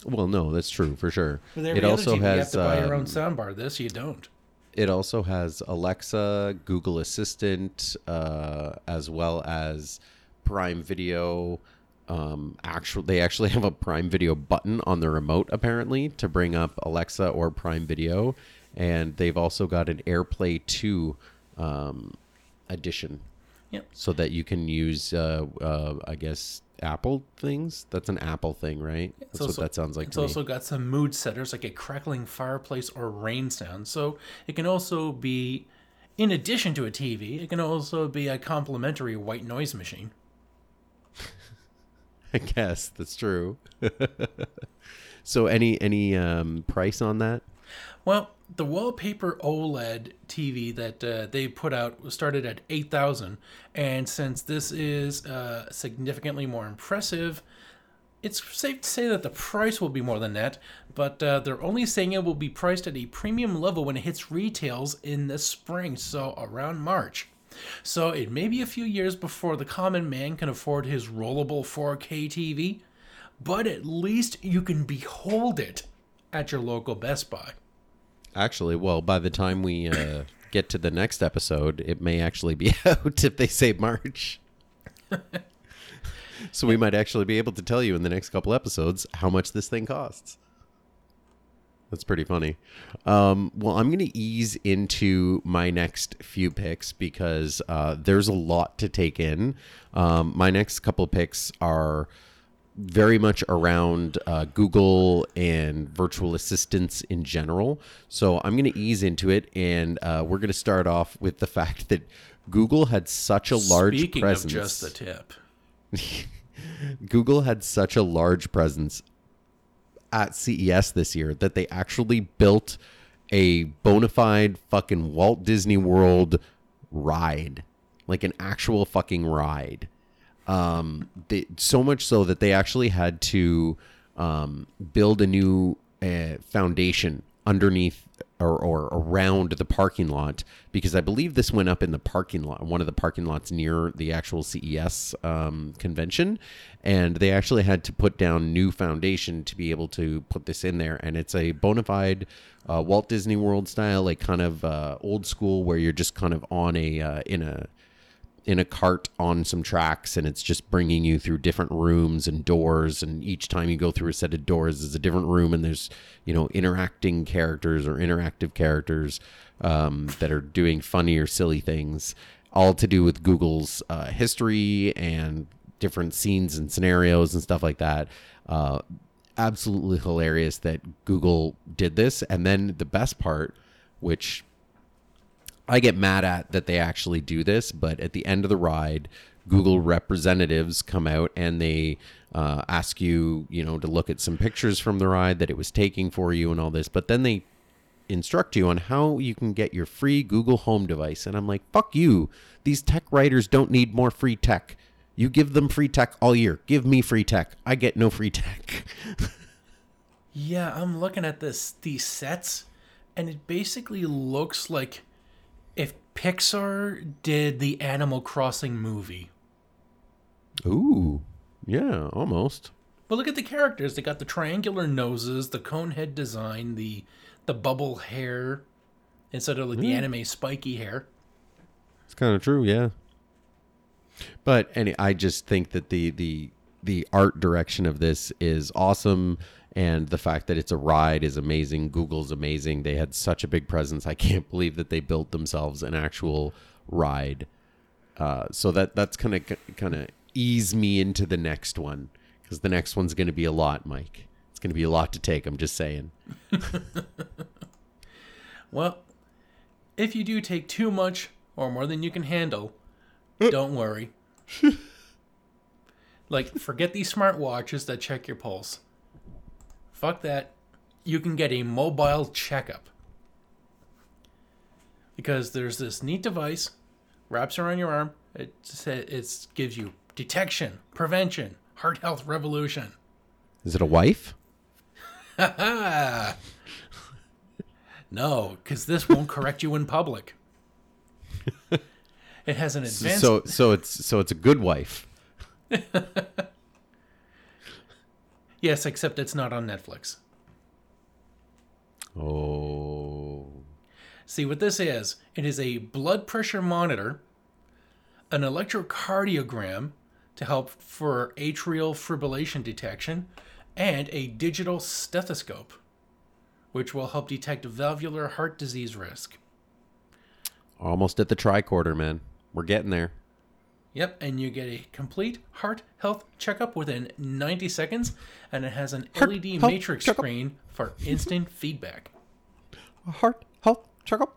Well, no, that's true for sure. With every It other also TV, you have has to buy your um, own soundbar. This you don't. it also has Alexa, Google Assistant, uh, as well as Prime Video. Um, actual, they actually have a Prime Video button on the remote apparently to bring up Alexa or Prime Video, and they've also got an AirPlay Two um, edition Yep. so that you can use, uh, uh, I guess, Apple things. That's an Apple thing, right? That's It's what that sounds like It's to me. also got some mood setters like a crackling fireplace or rain sound. So it can also be, in addition to a TV, it can also be a complimentary white noise machine. *laughs* I guess that's true. *laughs* so, any any um, price on that? Well, the wallpaper OLED TV that uh, they put out started at 8000 and since this is uh, significantly more impressive, it's safe to say that the price will be more than that, but uh, they're only saying it will be priced at a premium level when it hits retails in the spring, so around March. So it may be a few years before the common man can afford his rollable 4K TV, but at least you can behold it at your local Best Buy. Actually, well, by the time we uh, get to the next episode, it may actually be *laughs* out if they say March. *laughs* so we might actually be able to tell you in the next couple episodes how much this thing costs. That's pretty funny. Um, well, I'm going to ease into my next few picks because uh, there's a lot to take in. Um, my next couple picks are very much around uh, Google and virtual assistants in general. So I'm going to ease into it, and uh, we're going to start off with the fact that Google had such a large presence. Speaking presence. of just the tip, *laughs* Google had such a large presence at CES this year that they actually built a bona fide fucking Walt Disney World ride, like an actual fucking ride. Um, they, so much so that they actually had to um, build a new uh, foundation underneath or, or around the parking lot because I believe this went up in the parking lot, one of the parking lots near the actual CES um, convention, and they actually had to put down new foundation to be able to put this in there. And it's a bona fide uh, Walt Disney World style, like kind of uh, old school, where you're just kind of on a uh, in a in a cart on some tracks and it's just bringing you through different rooms and doors and each time you go through a set of doors is a different room and there's you know interacting characters or interactive characters um, that are doing funny or silly things all to do with google's uh, history and different scenes and scenarios and stuff like that. Uh, absolutely hilarious that google did this. And then the best part which I get mad at that they actually do this, but at the end of the ride, Google representatives come out and they uh, ask you, you know, to look at some pictures from the ride that it was taking for you and all this. But then they instruct you on how you can get your free Google Home device. And I'm like, fuck you. These tech writers don't need more free tech. You give them free tech all year. Give me free tech. I get no free tech. *laughs* yeah, I'm looking at this these sets, and it basically looks like if Pixar did the Animal Crossing movie. Ooh, yeah, almost. But look at the characters. They got the triangular noses, the cone head design, the the bubble hair instead of like the hmm. anime spiky hair. It's kind of true, yeah. But any, I just think that the the the art direction of this is awesome, and the fact that it's a ride is amazing. Google's amazing. They had such a big presence. I can't believe that they built themselves an actual ride. Uh, so that that's kind of kind of ease me into the next one because the next one's going to be a lot, Mike. It's going to be a lot to take. I'm just saying. *laughs* Well, if you do take too much or more than you can handle, *laughs* don't worry. like, forget these smartwatches that check your pulse. Fuck that. You can get a mobile checkup. Because there's this neat device, wraps around your arm. It it gives you detection, prevention, heart health revolution. Is it a wife? *laughs* No, because this won't correct you in public. *laughs* It has an advanced. So so it's so it's a good wife. *laughs* yes, except it's not on Netflix. Oh. See what this is? It is a blood pressure monitor, an electrocardiogram to help for atrial fibrillation detection, and a digital stethoscope, which will help detect valvular heart disease risk. Almost at the tricorder, man. We're getting there. Yep, and you get a complete heart health checkup within 90 seconds, and it has an Heart LED matrix checkup. screen for instant *laughs* feedback. Heart health checkup.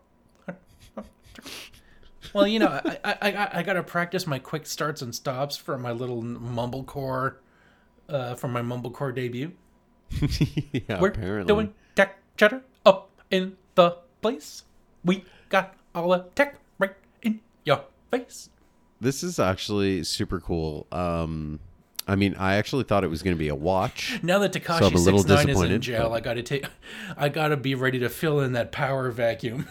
Well, you know, I, I, I, I got to practice my quick starts and stops for my little mumblecore, uh, for my mumblecore debut. *laughs* yeah, We're apparently. doing tech chatter up in the place. We got all the tech right in your face. This is actually super cool. Um, I mean, I actually thought it was going to be a watch. Now that Tekashi little Six Nine is in jail, but- I gotta take, I gotta be ready to fill in that power vacuum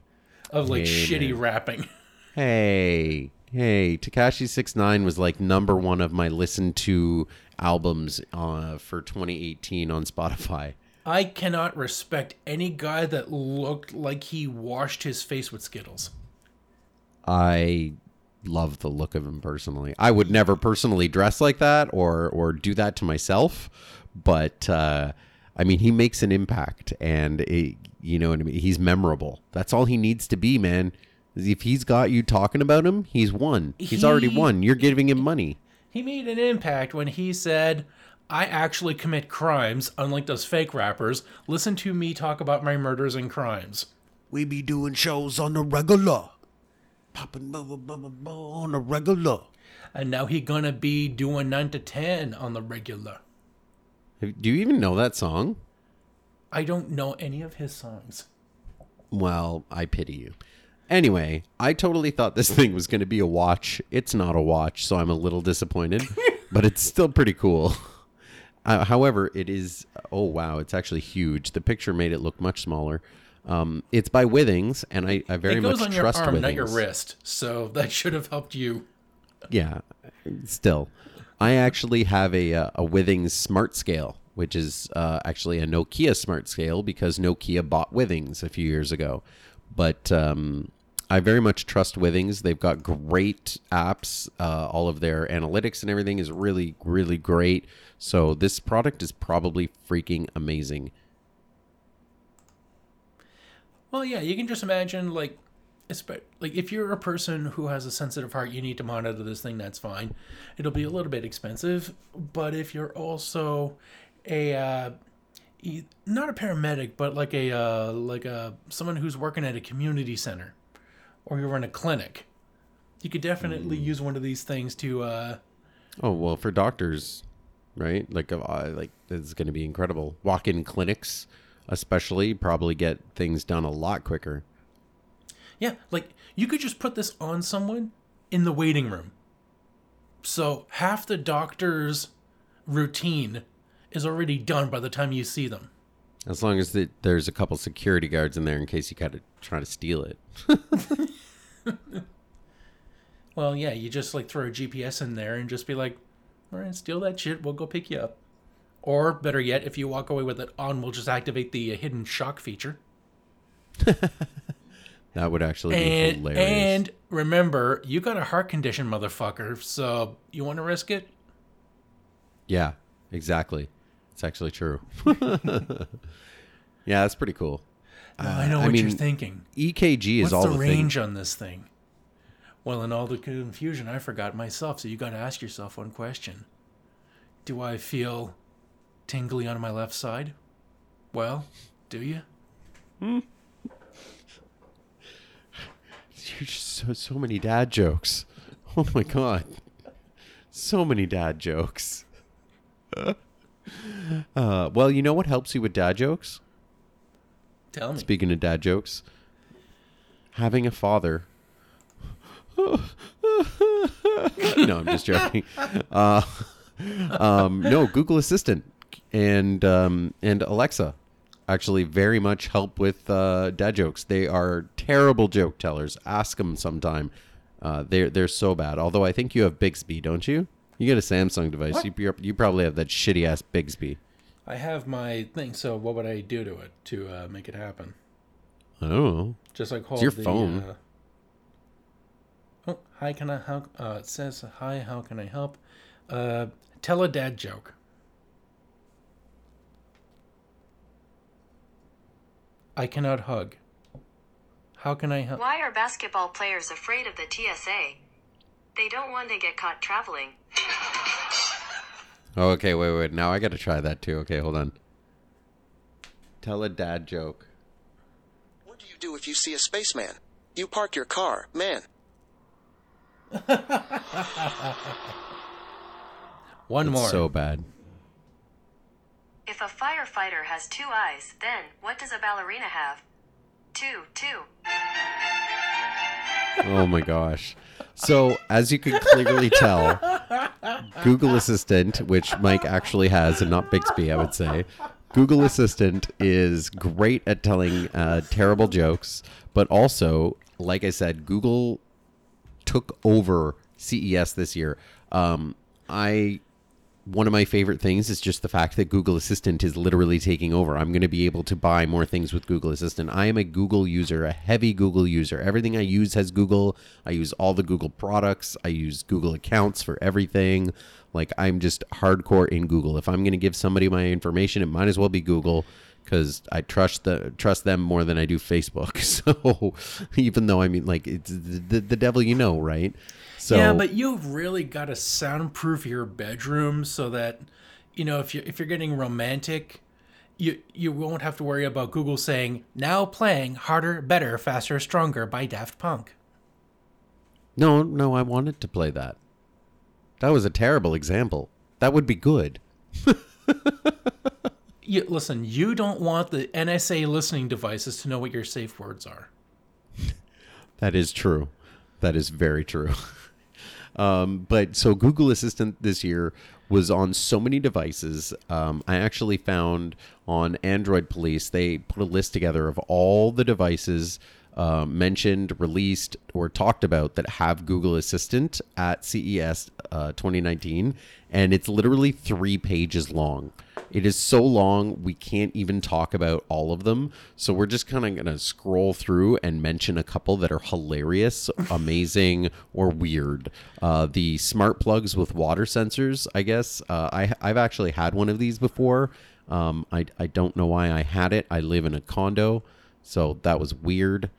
*laughs* of like Hey, shitty man. rapping. Hey, hey, Tekashi Six Nine was like number one of my listened to albums uh, for 2018 on Spotify. I cannot respect any guy that looked like he washed his face with Skittles. I love the look of him personally. I would never personally dress like that or or do that to myself, but uh, I mean, he makes an impact, and it, you know what I mean. He's memorable. That's all he needs to be, man. If he's got you talking about him, he's won. He's already won. You're giving him money. He made an impact when he said, I actually commit crimes, unlike those fake rappers. Listen to me talk about my murders and crimes. We be doing shows on the regular. Popping bu- bu- bu- bu- bu- on the regular. And now he gonna be doing 9 to 10 on the regular. Do you even know that song? I don't know any of his songs. Well, I pity you. Anyway, I totally thought this thing was going to be a watch. It's not a watch, so I'm a little disappointed, *laughs* but it's still pretty cool. Uh, however, it is. Oh wow, it's actually huge. The picture made it look much smaller. Um, it's by Withings, and I, I very it goes much on your trust arm, Withings. not your wrist. So *laughs* that should have helped you. Yeah, still, I actually have a uh, a Withings Smart Scale, which is uh, actually a Nokia Smart Scale because Nokia bought Withings a few years ago. But um, I very much trust Withings. They've got great apps. Uh, all of their analytics and everything is really really great. So this product is probably freaking amazing. Well, yeah, you can just imagine like, like if you're a person who has a sensitive heart, you need to monitor this thing. That's fine. It'll be a little bit expensive, but if you're also a uh, not a paramedic, but like a uh, like a someone who's working at a community center, or you're in a clinic, you could definitely use one of these things to. Uh, Oh well, for doctors, right? Like, uh, like is going to be incredible. Walk-in clinics, especially, probably get things done a lot quicker. Yeah, like you could just put this on someone in the waiting room. So half the doctor's routine is already done by the time you see them. As long as the, there's a couple security guards in there in case you kind of try to steal it. *laughs* *laughs* Well, yeah, you just like throw a GPS in there and just be like, all right, steal that shit, we'll go pick you up. Or better yet, if you walk away with it on, we'll just activate the uh, hidden shock feature. *laughs* That would actually be And hilarious. and remember, you got a heart condition, motherfucker. So you want to risk it? yeah, exactly. It's actually true. *laughs* yeah, that's pretty cool. Well, I know I what you're mean, thinking. EKG is What's all the the, range thing. on this thing? Well, in all the confusion, I forgot myself. So you got to ask yourself one question: Do I feel tingly on my left side? Well, do you? Hmm. You're just so so many dad jokes. Oh my god, so many dad jokes. *laughs* uh, well, you know what helps you with dad jokes? Tell me. Speaking of dad jokes, having a father. *laughs* no, I'm just joking. Uh, *laughs* um, no, Google Assistant and um, and Alexa actually very much help with uh, dad jokes. They are terrible joke tellers. Ask them sometime. Uh, they're they're so bad. Although I think you have Bixby, don't you? You get a Samsung device. What? You, you probably have that shitty ass Bixby. I have my thing. So what would I do to it to uh, make it happen? I don't know. Just like hold your the, phone. Uh, oh, hi. Can I help? Uh, it says hi. How can I help? Uh, tell a dad joke. I cannot hug. How can I help? Why are basketball players afraid of the TSA? They don't want to get caught traveling. Oh, okay, wait, wait. Now I got to try that too. Okay, hold on. Tell a dad joke. What do you do if you see a spaceman? You park your car, man. *laughs* One more. So bad. If a firefighter has two eyes, then what does a ballerina have? Two, two. Oh my gosh. So, as you can clearly tell, Google Assistant, which Mike actually has and not Bixby, I would say, Google Assistant is great at telling uh, terrible jokes, but also, like I said, Google took over CES this year. Um, I one of my favorite things is just the fact that Google Assistant is literally taking over. I'm going to be able to buy more things with Google Assistant. I am a Google user, a heavy Google user. Everything I use has Google. I use all the Google products. I use Google accounts for everything. Like I'm just hardcore in Google. If I'm going to give somebody my information, it might as well be Google because I trust the trust them more than I do Facebook. *laughs* So even though I mean, like it's the, the devil you know, right? So yeah, but you've really got to soundproof your bedroom so that you know if you if you're getting romantic, you you won't have to worry about Google saying now playing harder, better, faster, stronger by Daft Punk. no, no, I wanted to play that. That was a terrible example. That would be good. *laughs* You, listen, you don't want the NSA listening devices to know what your safe words are. *laughs* That is true. That is very true. *laughs* um, but so Google Assistant this year was on so many devices. Um, I actually found on Android Police, they put a list together of all the devices uh, mentioned, released, or talked about that have Google Assistant at CES uh, 2019. And it's literally three pages long. It is so long, we can't even talk about all of them. So we're just kind of going to scroll through and mention a couple that are hilarious, amazing, or weird. Uh, the smart plugs with water sensors, I guess. Uh, I, I've actually had one of these before. Um, I, I don't know why I had it. I live in a condo, so that was weird.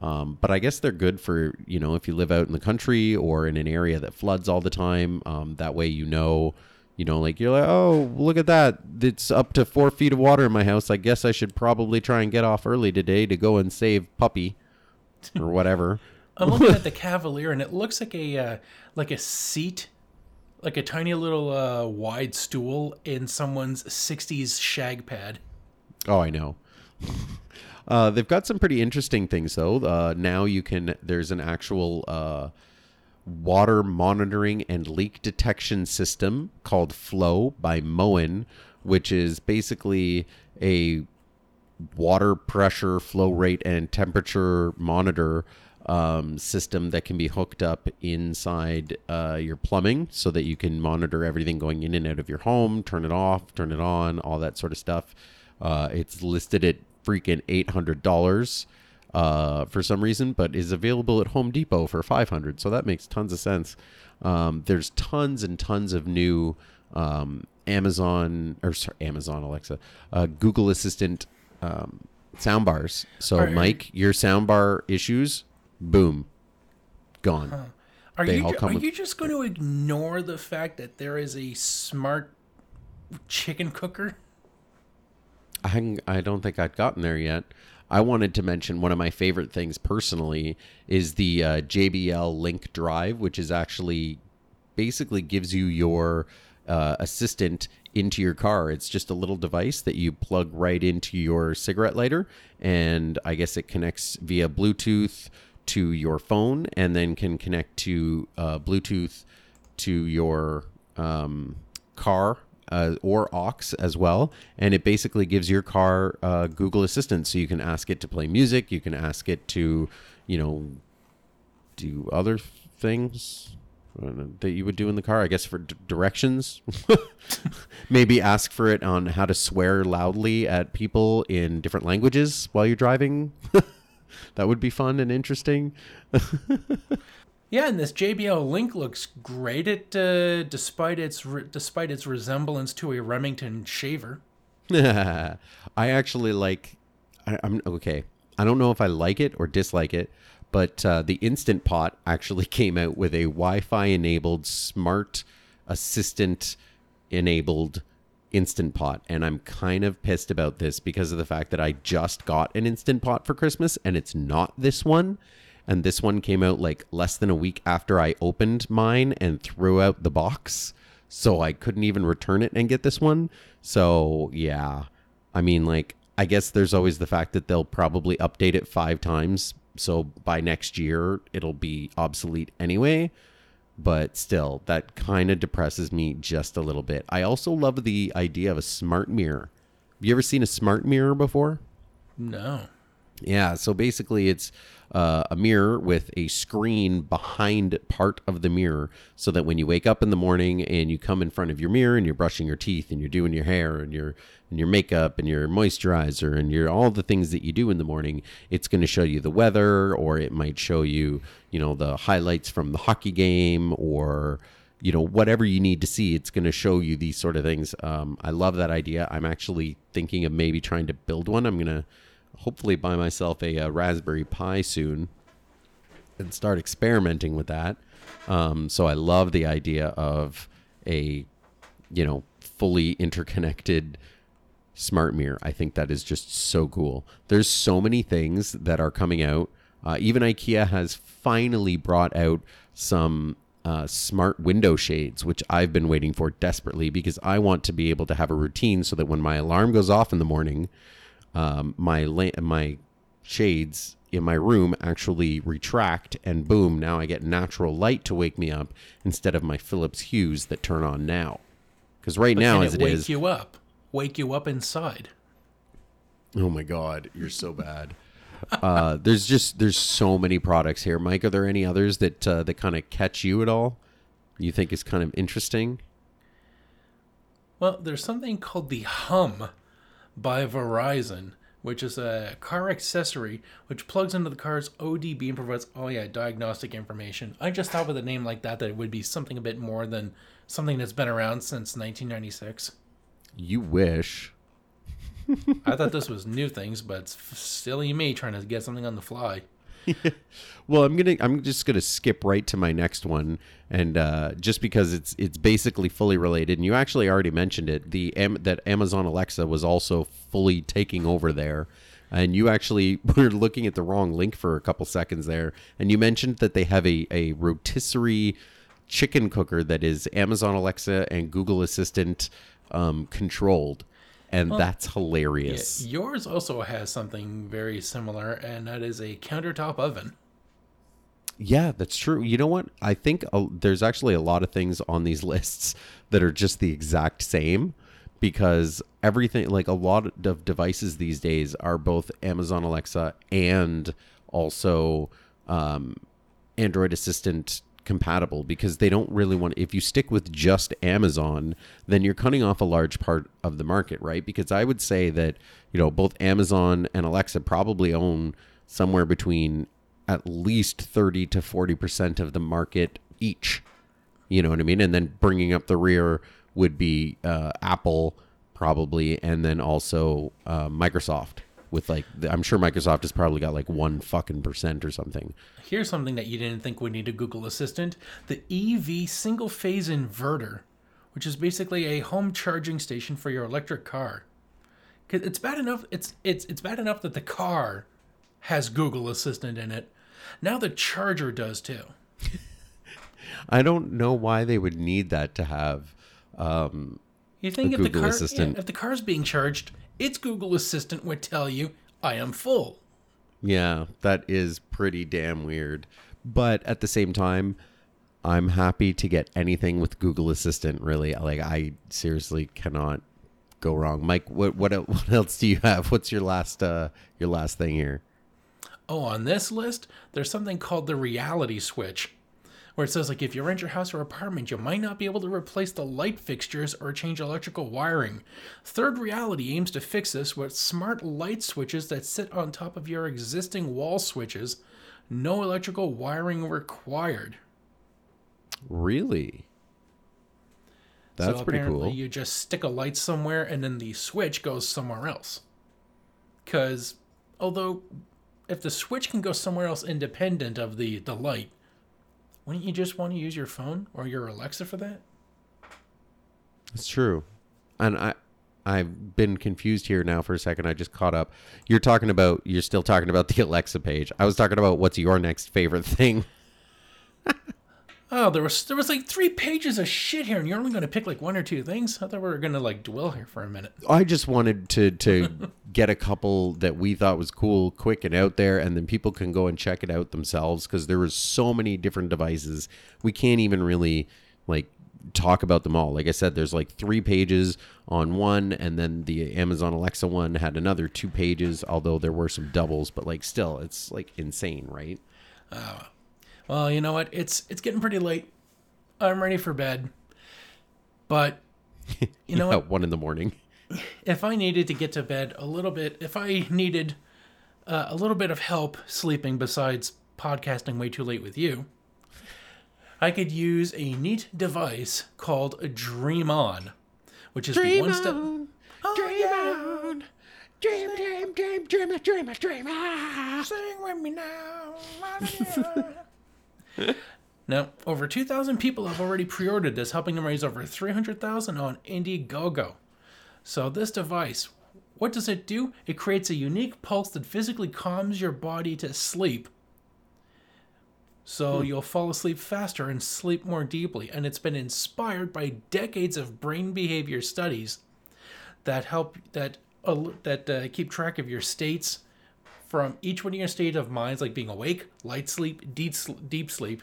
Um, but I guess they're good for, you know, if you live out in the country or in an area that floods all the time. Um, that way you know you know, like you're like, oh, look at that. It's up to four feet of water in my house. I guess I should probably try and get off early today to go and save puppy *laughs* or whatever. I'm looking at the *laughs* Cavalier, and it looks like a uh, like a seat, like a tiny little uh, wide stool in someone's '60s shag pad. Oh, I know. *laughs* Uh, they've got some pretty interesting things though. Uh, now you can. There's an actual uh, water monitoring and leak detection system called Flow by Moen, which is basically a water pressure, flow rate, and temperature monitor um, system that can be hooked up inside uh, your plumbing so that you can monitor everything going in and out of your home, turn it off, turn it on, all that sort of stuff. Uh, it's listed at freaking $800 uh, for some reason, but is available at Home Depot for 500 So that makes tons of sense. Um, there's tons and tons of new um, Amazon or sorry, Amazon Alexa, uh, Google Assistant um, sound bars. So, Are- Mike, your sound bar issues, boom, gone. Are They you all ju- come are with- you just going to ignore the fact that there is a smart chicken cooker? I I don't think I'd gotten there yet. I wanted to mention one of my favorite things personally is the uh, JBL Link Drive, which is actually basically gives you your uh, assistant into your car. It's just a little device that you plug right into your cigarette lighter, and I guess it connects via Bluetooth to your phone, and then can connect to uh, Bluetooth to your um, car uh, or aux as well. And it basically gives your car uh, google assistant so you can ask it to play music you can ask it to you know do other things uh, that you would do in the car i guess for d- directions. *laughs* Maybe ask for it on how to swear loudly at people in different languages while you're driving. *laughs* That would be fun and interesting *laughs* Yeah, and this JBL Link looks great. It uh, despite its re- despite its resemblance to a Remington shaver. *laughs* I actually like. I, I'm okay. I don't know if I like it or dislike it, but uh, the Instant Pot actually *laughs* came out with a Wi-Fi enabled smart assistant enabled Instant Pot, and I'm kind of pissed about this because of the fact that I just got an Instant Pot for Christmas, and it's not this one. And this one came out like less than a week after I opened mine and threw out the box so I couldn't even return it and get this one. So yeah, I mean, like, I guess there's always the fact that they'll probably update it five times, so by next year it'll be obsolete anyway. But still, that kind of depresses me just a little bit. I also love the idea of a smart mirror. Have you ever seen a smart mirror before? No. Yeah, so basically it's uh, a mirror with a screen behind part of the mirror so that when you wake up in the morning and you come in front of your mirror and you're brushing your teeth and you're doing your hair and your and your makeup and your moisturizer and your all the things that you do in the morning it's going to show you the weather or it might show you you know the highlights from the hockey game or you know whatever you need to see it's going to show you these sort of things. Um, i love that idea. I'm actually thinking of maybe trying to build one. I'm going to hopefully buy myself a, uh raspberry pi soon and start experimenting with that. Um, so i love the idea of a you know fully interconnected smart mirror. I think that is just so cool. There's so many things that are coming out. Uh, even ikea has finally brought out some uh, smart window shades, which I've been waiting for desperately because I want to be able to have a routine so that when my alarm goes off in the morning, um, my la- my shades in my room actually retract and boom, now I get natural light to wake me up instead of my Philips Hues that turn on now. Because right But now, as it it wake is, you up? Wake you up inside. Oh my god, you're so bad. uh, *laughs* there's just there's so many products here, Mike. Are there any others that uh, that kind of catch you at all? You think is kind of interesting? Well, there's something called the Hum by Verizon, which is a car accessory which plugs into the car's ODB and provides, oh yeah, diagnostic information. I just thought with a name like that that it would be something a bit more than something that's been around since 1996. You wish. I thought this was new things, but silly me trying to get something on the fly. *laughs* Well, I'm gonna I'm just gonna skip right to my next one, and uh, just because it's it's basically fully related, and you actually already mentioned it, the that Amazon Alexa was also fully taking over there, and you actually *laughs* were looking at the wrong link for a couple seconds there, and you mentioned that they have a a rotisserie chicken cooker that is Amazon Alexa and Google Assistant um, controlled, and that's hilarious. Yours also has something very similar, and that is a countertop oven. Yeah, that's true. You know what? I think uh, there's actually a lot of things on these *laughs* lists that are just the exact same because everything, like a lot of devices these days, are both Amazon Alexa and also um, Android Assistant compatible because they don't really want if you stick with just Amazon then you're cutting off a large part of the market right? Because I would say that you know both Amazon and Alexa probably own somewhere between at least 30 to 40% of the market each you know what I mean? And then bringing up the rear would be uh, Apple probably and then also uh, Microsoft with like the, I'm sure Microsoft has probably got like one fucking percent or something Here's something that you didn't think would need a Google Assistant the EV single phase inverter, which is basically a home charging station for your electric car. 'Cause It's bad enough it's it's it's bad enough that the car has Google Assistant in it. Now the charger does too. *laughs* I don't know why they would need that to have. Um, You think if the Google car yeah, if the car's being charged, its Google Assistant would tell you, "I am full." yeah, that is pretty damn weird. But at the same time, I'm happy to get anything with Google Assistant. Really, like I seriously cannot go wrong. Mike, what what *laughs* what else do you have? What's your last uh your last thing here? Oh, on this list, there's something called the reality switch, where it says like if you rent your house or apartment, you might not be able to replace the light fixtures or change electrical wiring. Third Reality aims to fix this with smart light switches that sit on top of your existing wall switches. No electrical wiring required. Really? That's so pretty apparently cool. you just stick a light somewhere and then the switch goes somewhere else. Because although if the switch can go somewhere else independent of the, the light, wouldn't you just want to use your phone or your Alexa for that? It's true. And I I've been confused here now for a second. I just caught up. You're talking about you're still talking about the *laughs* Alexa page. I was talking about what's your next favorite thing. *laughs* Oh, there was there was like three pages of shit here, and you're only going to pick like one or two things. I thought we were going to like dwell here for a minute. I just wanted to to *laughs* get a couple that we thought was cool, quick and out there, and then people can go and check it out themselves because there was so many different devices. We can't even really like talk about them all. Like I said, there's like three pages on one, and then the Amazon Alexa one had another two pages. Although there were some doubles, but like still, it's like insane, right? Oh, Well, you know what? It's it's getting pretty late. I'm ready for bed. But *laughs* you know Yeah, what? one in the morning. If I needed to get to bed a little bit, if I needed uh, a little bit of help sleeping besides podcasting way too late with you, I could use a neat device called a Dream On, which is the one step. Oh, yeah. dream, dream, dream, dream, dream, dream. Sing with me now. *laughs* *laughs* now, over 2,000 people have already pre-ordered this, helping them raise over 300,000 on Indiegogo. So this device, what does it do? It creates a unique pulse that physically calms your body to sleep. So you'll fall asleep faster and sleep more deeply, and it's been inspired by decades of brain behavior studies that help that that uh, keep track of your states from each one of your state of minds, like being awake, light sleep, deep deep sleep.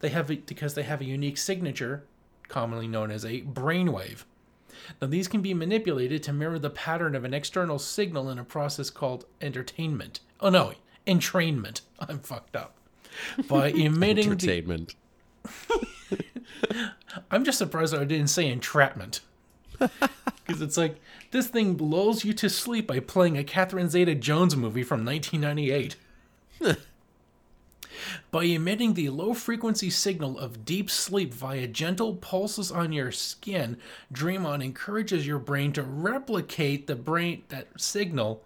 They have because they have a unique signature, commonly known as a brainwave. Now these can be manipulated to mirror the pattern of an external signal in a process called entertainment. Oh no, entrainment. *laughs* I'm fucked up. By *laughs* emitting the, Entertainment. *laughs* I'm just surprised I didn't say entrapment. Because it's like, this thing lulls you to sleep by playing a Catherine Zeta Jones movie from 1998. *laughs* by emitting the low frequency signal of deep sleep via gentle pulses on your skin, Dream On encourages your brain to replicate the brain that signal,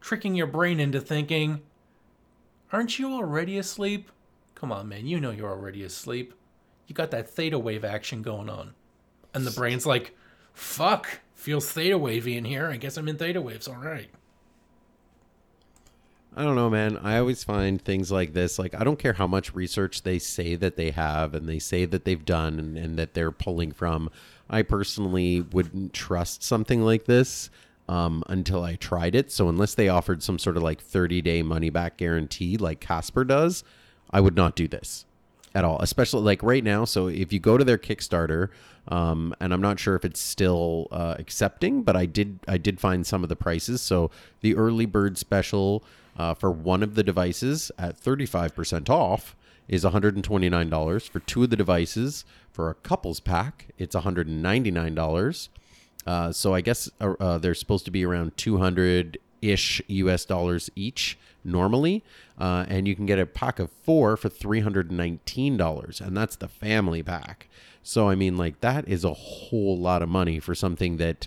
tricking your brain into thinking, Aren't you already asleep? Come on, man, you know you're already asleep. You got that theta wave action going on. And the brain's like, fuck, feels theta wavy in here. I guess I'm in theta waves, all right. I don't know, man. I always find things like this. Like, I don't care how much research they say that they have and they say that they've done and, and that they're pulling from. I personally wouldn't trust something like this um, until I tried it. So, unless they offered some sort of like 30 day money back guarantee like Casper does, I would not do this at all, especially like right now. So, if you go to their Kickstarter, um, and I'm not sure if it's still uh, accepting, but I did I did find some of the prices. So, the early bird special uh, for one of the devices at 35% off is $129. For two of the devices, for a couples pack, it's $199. Uh, so I guess uh, uh, they're supposed to be around 200 ish US dollars each normally. Uh, and you can get a pack of four for $319. And that's the family pack. So, I mean, like, that is a whole lot of money for something that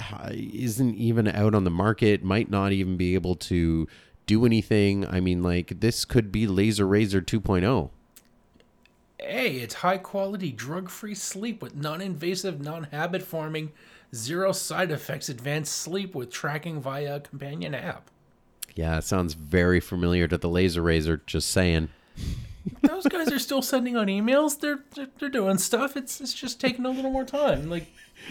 uh, isn't even out on the market, might not even be able to do anything. I mean, like, this could be Laser Razor oh. 2.0. Hey, it's high quality, drug free sleep with non invasive, non habit forming, zero side effects advanced sleep with tracking via a companion app. Yeah, it sounds very familiar to the Laser Razor, just saying. Those guys are still sending out emails. They're, they're they're doing stuff. It's it's just taking a little more time. Like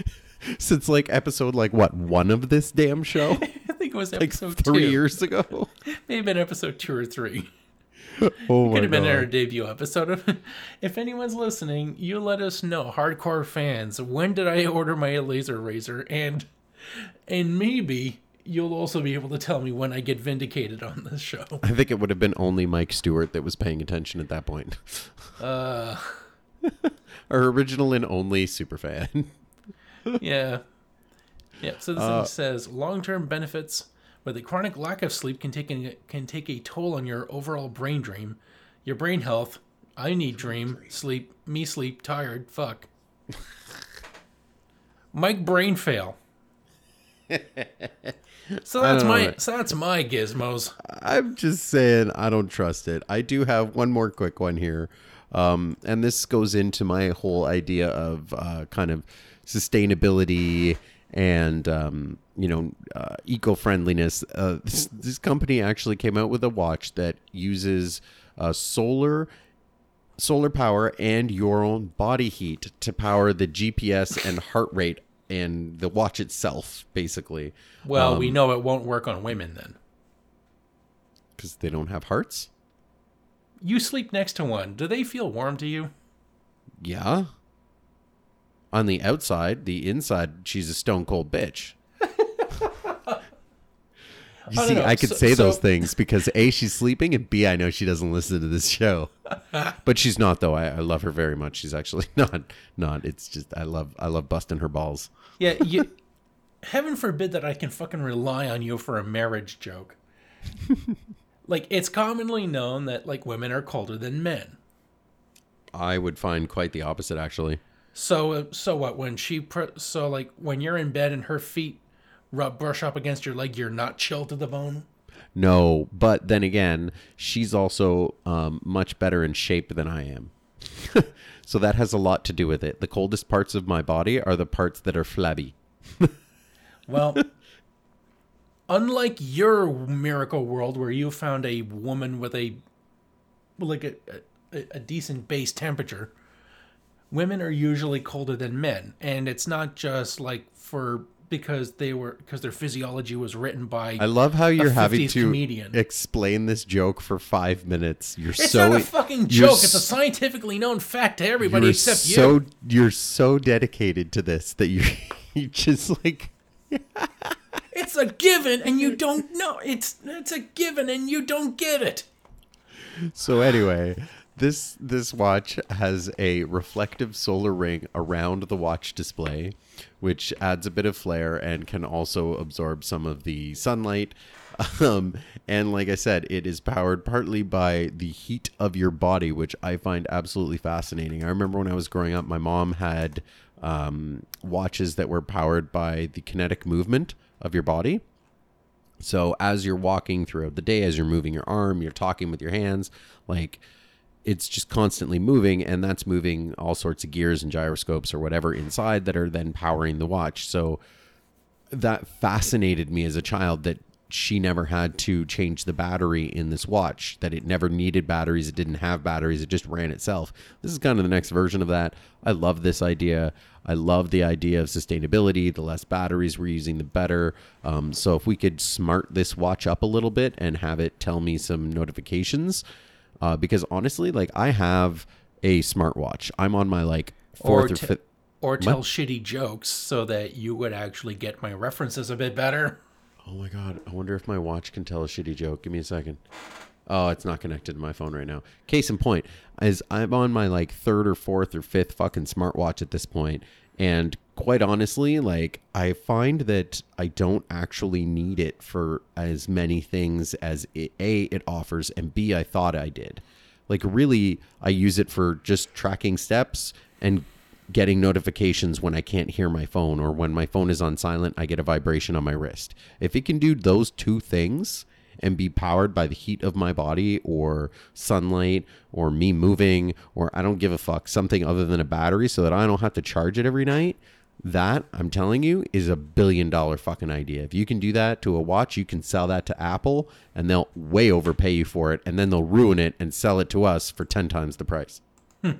*laughs* Since like episode like what one of this damn show, *laughs* I think it was like episode three two. years ago. Maybe been episode two or three. *laughs* Oh Could have been our debut episode. if anyone's listening, you let us know, hardcore fans. When did I order my laser razor? And and maybe you'll also be able to tell me when I get vindicated on this show. I think it would have been only Mike Stewart that was paying attention at that point. Uh, *laughs* Our original and only super fan. *laughs* yeah. Yeah. So this Uh, says long-term benefits, but the chronic lack of sleep can take a, can take a toll on your overall brain dream, your brain health. I need dream, sleep, me sleep, tired, fuck. *laughs* Mike brain fail. *laughs* so that's know, my so that's my gizmos. I'm just saying I don't trust it. I do have one more quick one here. Um, and this goes into my whole idea of uh, kind of sustainability and um, you know uh, eco-friendliness. Uh, this, this company actually came out with a watch that uses uh, solar solar power and your own body heat to power the GPS and heart rate and the watch itself, basically, Well, Um, we know it won't work on women then. because they don't have hearts. You sleep next to one. Do they feel warm to you? Yeah. On the outside, the inside, she's a stone cold bitch. You I see, know. I could So- say those things because A, she's sleeping, and B, I know she doesn't listen to this show. *laughs* but she's not though. I, I love her very much. She's actually *laughs* not not. It's just I love I love busting her balls. Yeah, *laughs* you. heaven forbid that I can fucking rely on you for a marriage joke. like it's commonly known that like women are colder than men. I would find quite the opposite actually. So uh, so what when she pr- so like when you're in bed and her feet rub brush up against your leg, you're not chilled to the bone. No, but then again, she's also um, much better in shape than I am. *laughs* so that has a lot to do with it. The coldest parts of my body are the parts that are flabby. *laughs* Well, unlike your miracle world where you found a woman with a like a, a, a decent base temperature, women are usually colder than men, and it's not just like for because they were because their physiology was written by. I love how you're having 50s to comedian. explain this joke for five minutes. You're it's so not a fucking joke. It's a scientifically known fact to everybody you're except so you. you're so dedicated to this that you *laughs* you just like *laughs* It's a given, and you don't know. It's it's a given, and you don't get it. So anyway, this this watch has a reflective solar ring around the watch display, which adds a bit of flare and can also absorb some of the sunlight. *laughs* Um, and like I said, it is powered partly by the heat of your body, which I find absolutely fascinating. I remember when I was growing up, my mom had um, watches that were powered by the kinetic movement of your body. So as you're walking throughout the day, as you're moving your arm, you're talking with your hands, like it's just constantly moving, and that's moving all sorts of gears and gyroscopes or whatever inside that are then powering the watch. So that fascinated me as a child that she never had to change the battery in this watch, that it never needed batteries, it didn't have batteries, it just ran itself. This is kind of the next version of that. I love this idea. I love the idea of sustainability. The less batteries we're using, the better. Um, so if we could smart this watch up a little bit and have it tell me some notifications, uh, because honestly, like I have a smartwatch. I'm on my like fourth or, te- fifth. or tell shitty jokes so that you would actually get my references a bit better. Oh my god! I wonder if my watch can tell a shitty joke. Give me a second. Oh, it's not connected to my phone right now. Case in point, is I'm on my like third or fourth or fifth fucking smartwatch at this point, and quite honestly, like I find that I don't actually need it for as many things as it, a it offers, and b I thought I did. Like really, I use it for just tracking steps and getting notifications when I can't hear my phone or when my phone is on silent, I get a vibration on my wrist. If it can do those two things and be powered by the heat of my body or sunlight or me moving or I don't give a fuck, something other than a battery so that I don't have to charge it every night, that I'm telling you is a billion dollar fucking idea. If you can do that to a watch, you can sell that to Apple and they'll way overpay you for it and then they'll ruin it and sell it to us for 10 times the price. *laughs*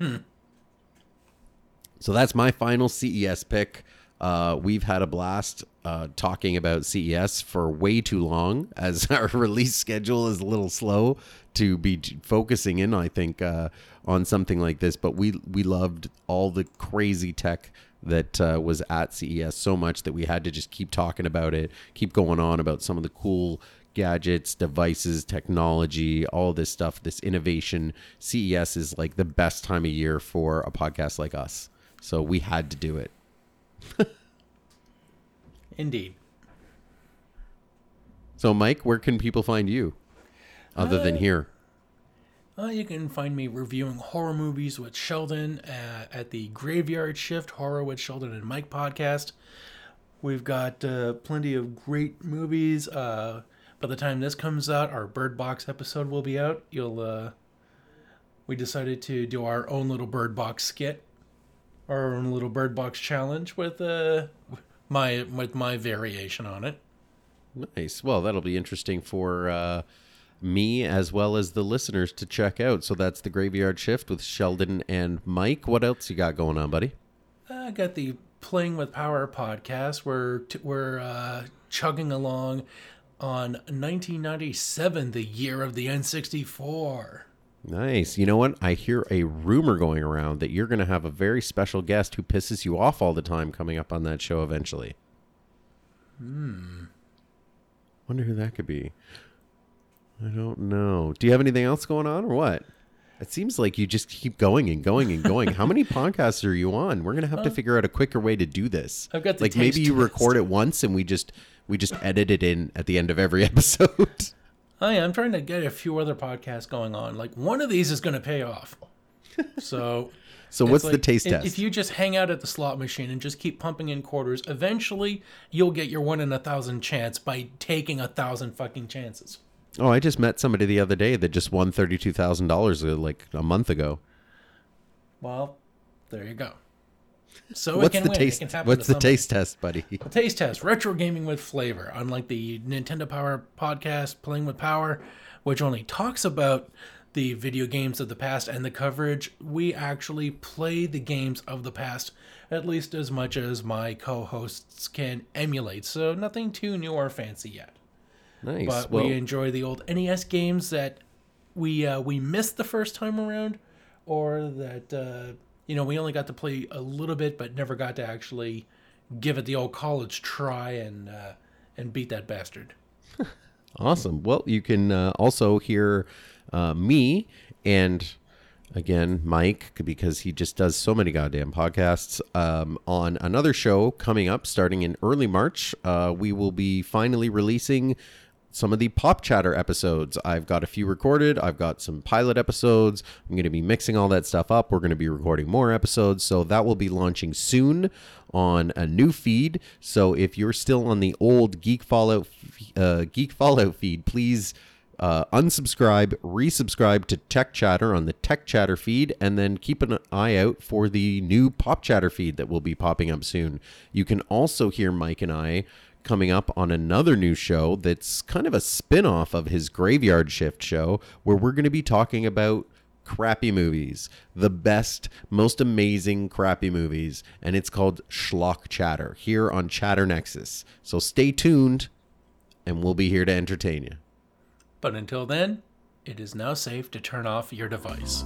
So that's my final CES pick. Uh, we've had a blast uh, talking about CES for way too long, *laughs* as our release schedule is a little slow to be focusing in. I think uh, on something like this, but we we loved all the crazy tech that uh, was at CES so much that we had to just keep talking about it, keep going on about some of the cool gadgets, devices, technology, all this stuff, this innovation. CES is like the best time of year for a podcast like us. So we had to do it. *laughs* Indeed. So, Mike, where can people find you other than here? Uh, you can find me reviewing horror movies with Sheldon uh, at the Graveyard Shift Horror with Sheldon and Mike podcast. We've got uh, plenty of great movies. Uh, by the time this comes out, our Bird Box episode will be out. You'll. Uh, we decided to do our own little Bird Box skit, our own little Bird Box challenge with uh, my with my variation on it. Nice. Well, that'll be interesting for me as well as the listeners to check out. So that's the Graveyard Shift with Sheldon and Mike. What else you got going on, buddy? I got the Playing with Power podcast. We're t- we're uh, chugging along on 1997, the year of the N64. Nice. You know what? I hear a rumor going around that you're going to have a very special guest who pisses you off all the time coming up on that show eventually. Hmm. Wonder who that could be. I don't know. Do you have anything else going on or what? It seems like you just keep going and going and going. How many *laughs* podcasts are you on? We're gonna have to uh, figure out a quicker way to do this. I've got the like maybe you record it once and we just we just edit it in at the end of every *laughs* episode. Oh yeah, I'm trying to get a few other podcasts going on. Like one of these is going to pay off. So, *laughs* So what's the taste if, test? If you just hang out at the slot machine and just keep pumping in quarters, eventually you'll get your one in a thousand chance by taking a thousand fucking chances. Oh, I just met somebody the other day that just won thirty two thousand dollars uh, like a month ago. Well, there you go. So What's it can the win. taste? What's the somebody. taste test, buddy? *laughs* The Taste test retro gaming with flavor. Unlike the Nintendo Power podcast, Playing with Power, which only talks about the video games of the past and the coverage, we actually play the games of the past at least as much as my co hosts can emulate. So nothing too new or fancy yet. Nice. But well, we enjoy the old NES games that we uh, we missed the first time around, or that uh, you know we only got to play a little bit, but never got to actually give it the old college try and uh, and beat that bastard. *laughs* Awesome. Well, you can uh, also hear uh, me and again Mike because he just does so many goddamn podcasts um, on another show coming up starting in early March. Uh, we will be finally releasing some of the pop chatter episodes. I've got a few recorded. I've got some pilot episodes. I'm going to be mixing all that stuff up. We're going to be recording more episodes. So that will be launching soon on a new feed. So if you're still on the old Geek Fallout uh, Geek Fallout feed, please uh, unsubscribe, resubscribe to Tech Chatter on the Tech Chatter feed, and then keep an eye out for the new Pop Chatter feed that will be popping up soon. You can also hear Mike and I coming up on another new show that's kind of a spin off of his Graveyard Shift show, where we're going to be talking about crappy movies, the best, most amazing crappy movies, and it's called Schlock Chatter here on Chatter Nexus. So stay tuned, and we'll be here to entertain you. But until then, it is now safe to turn off your device.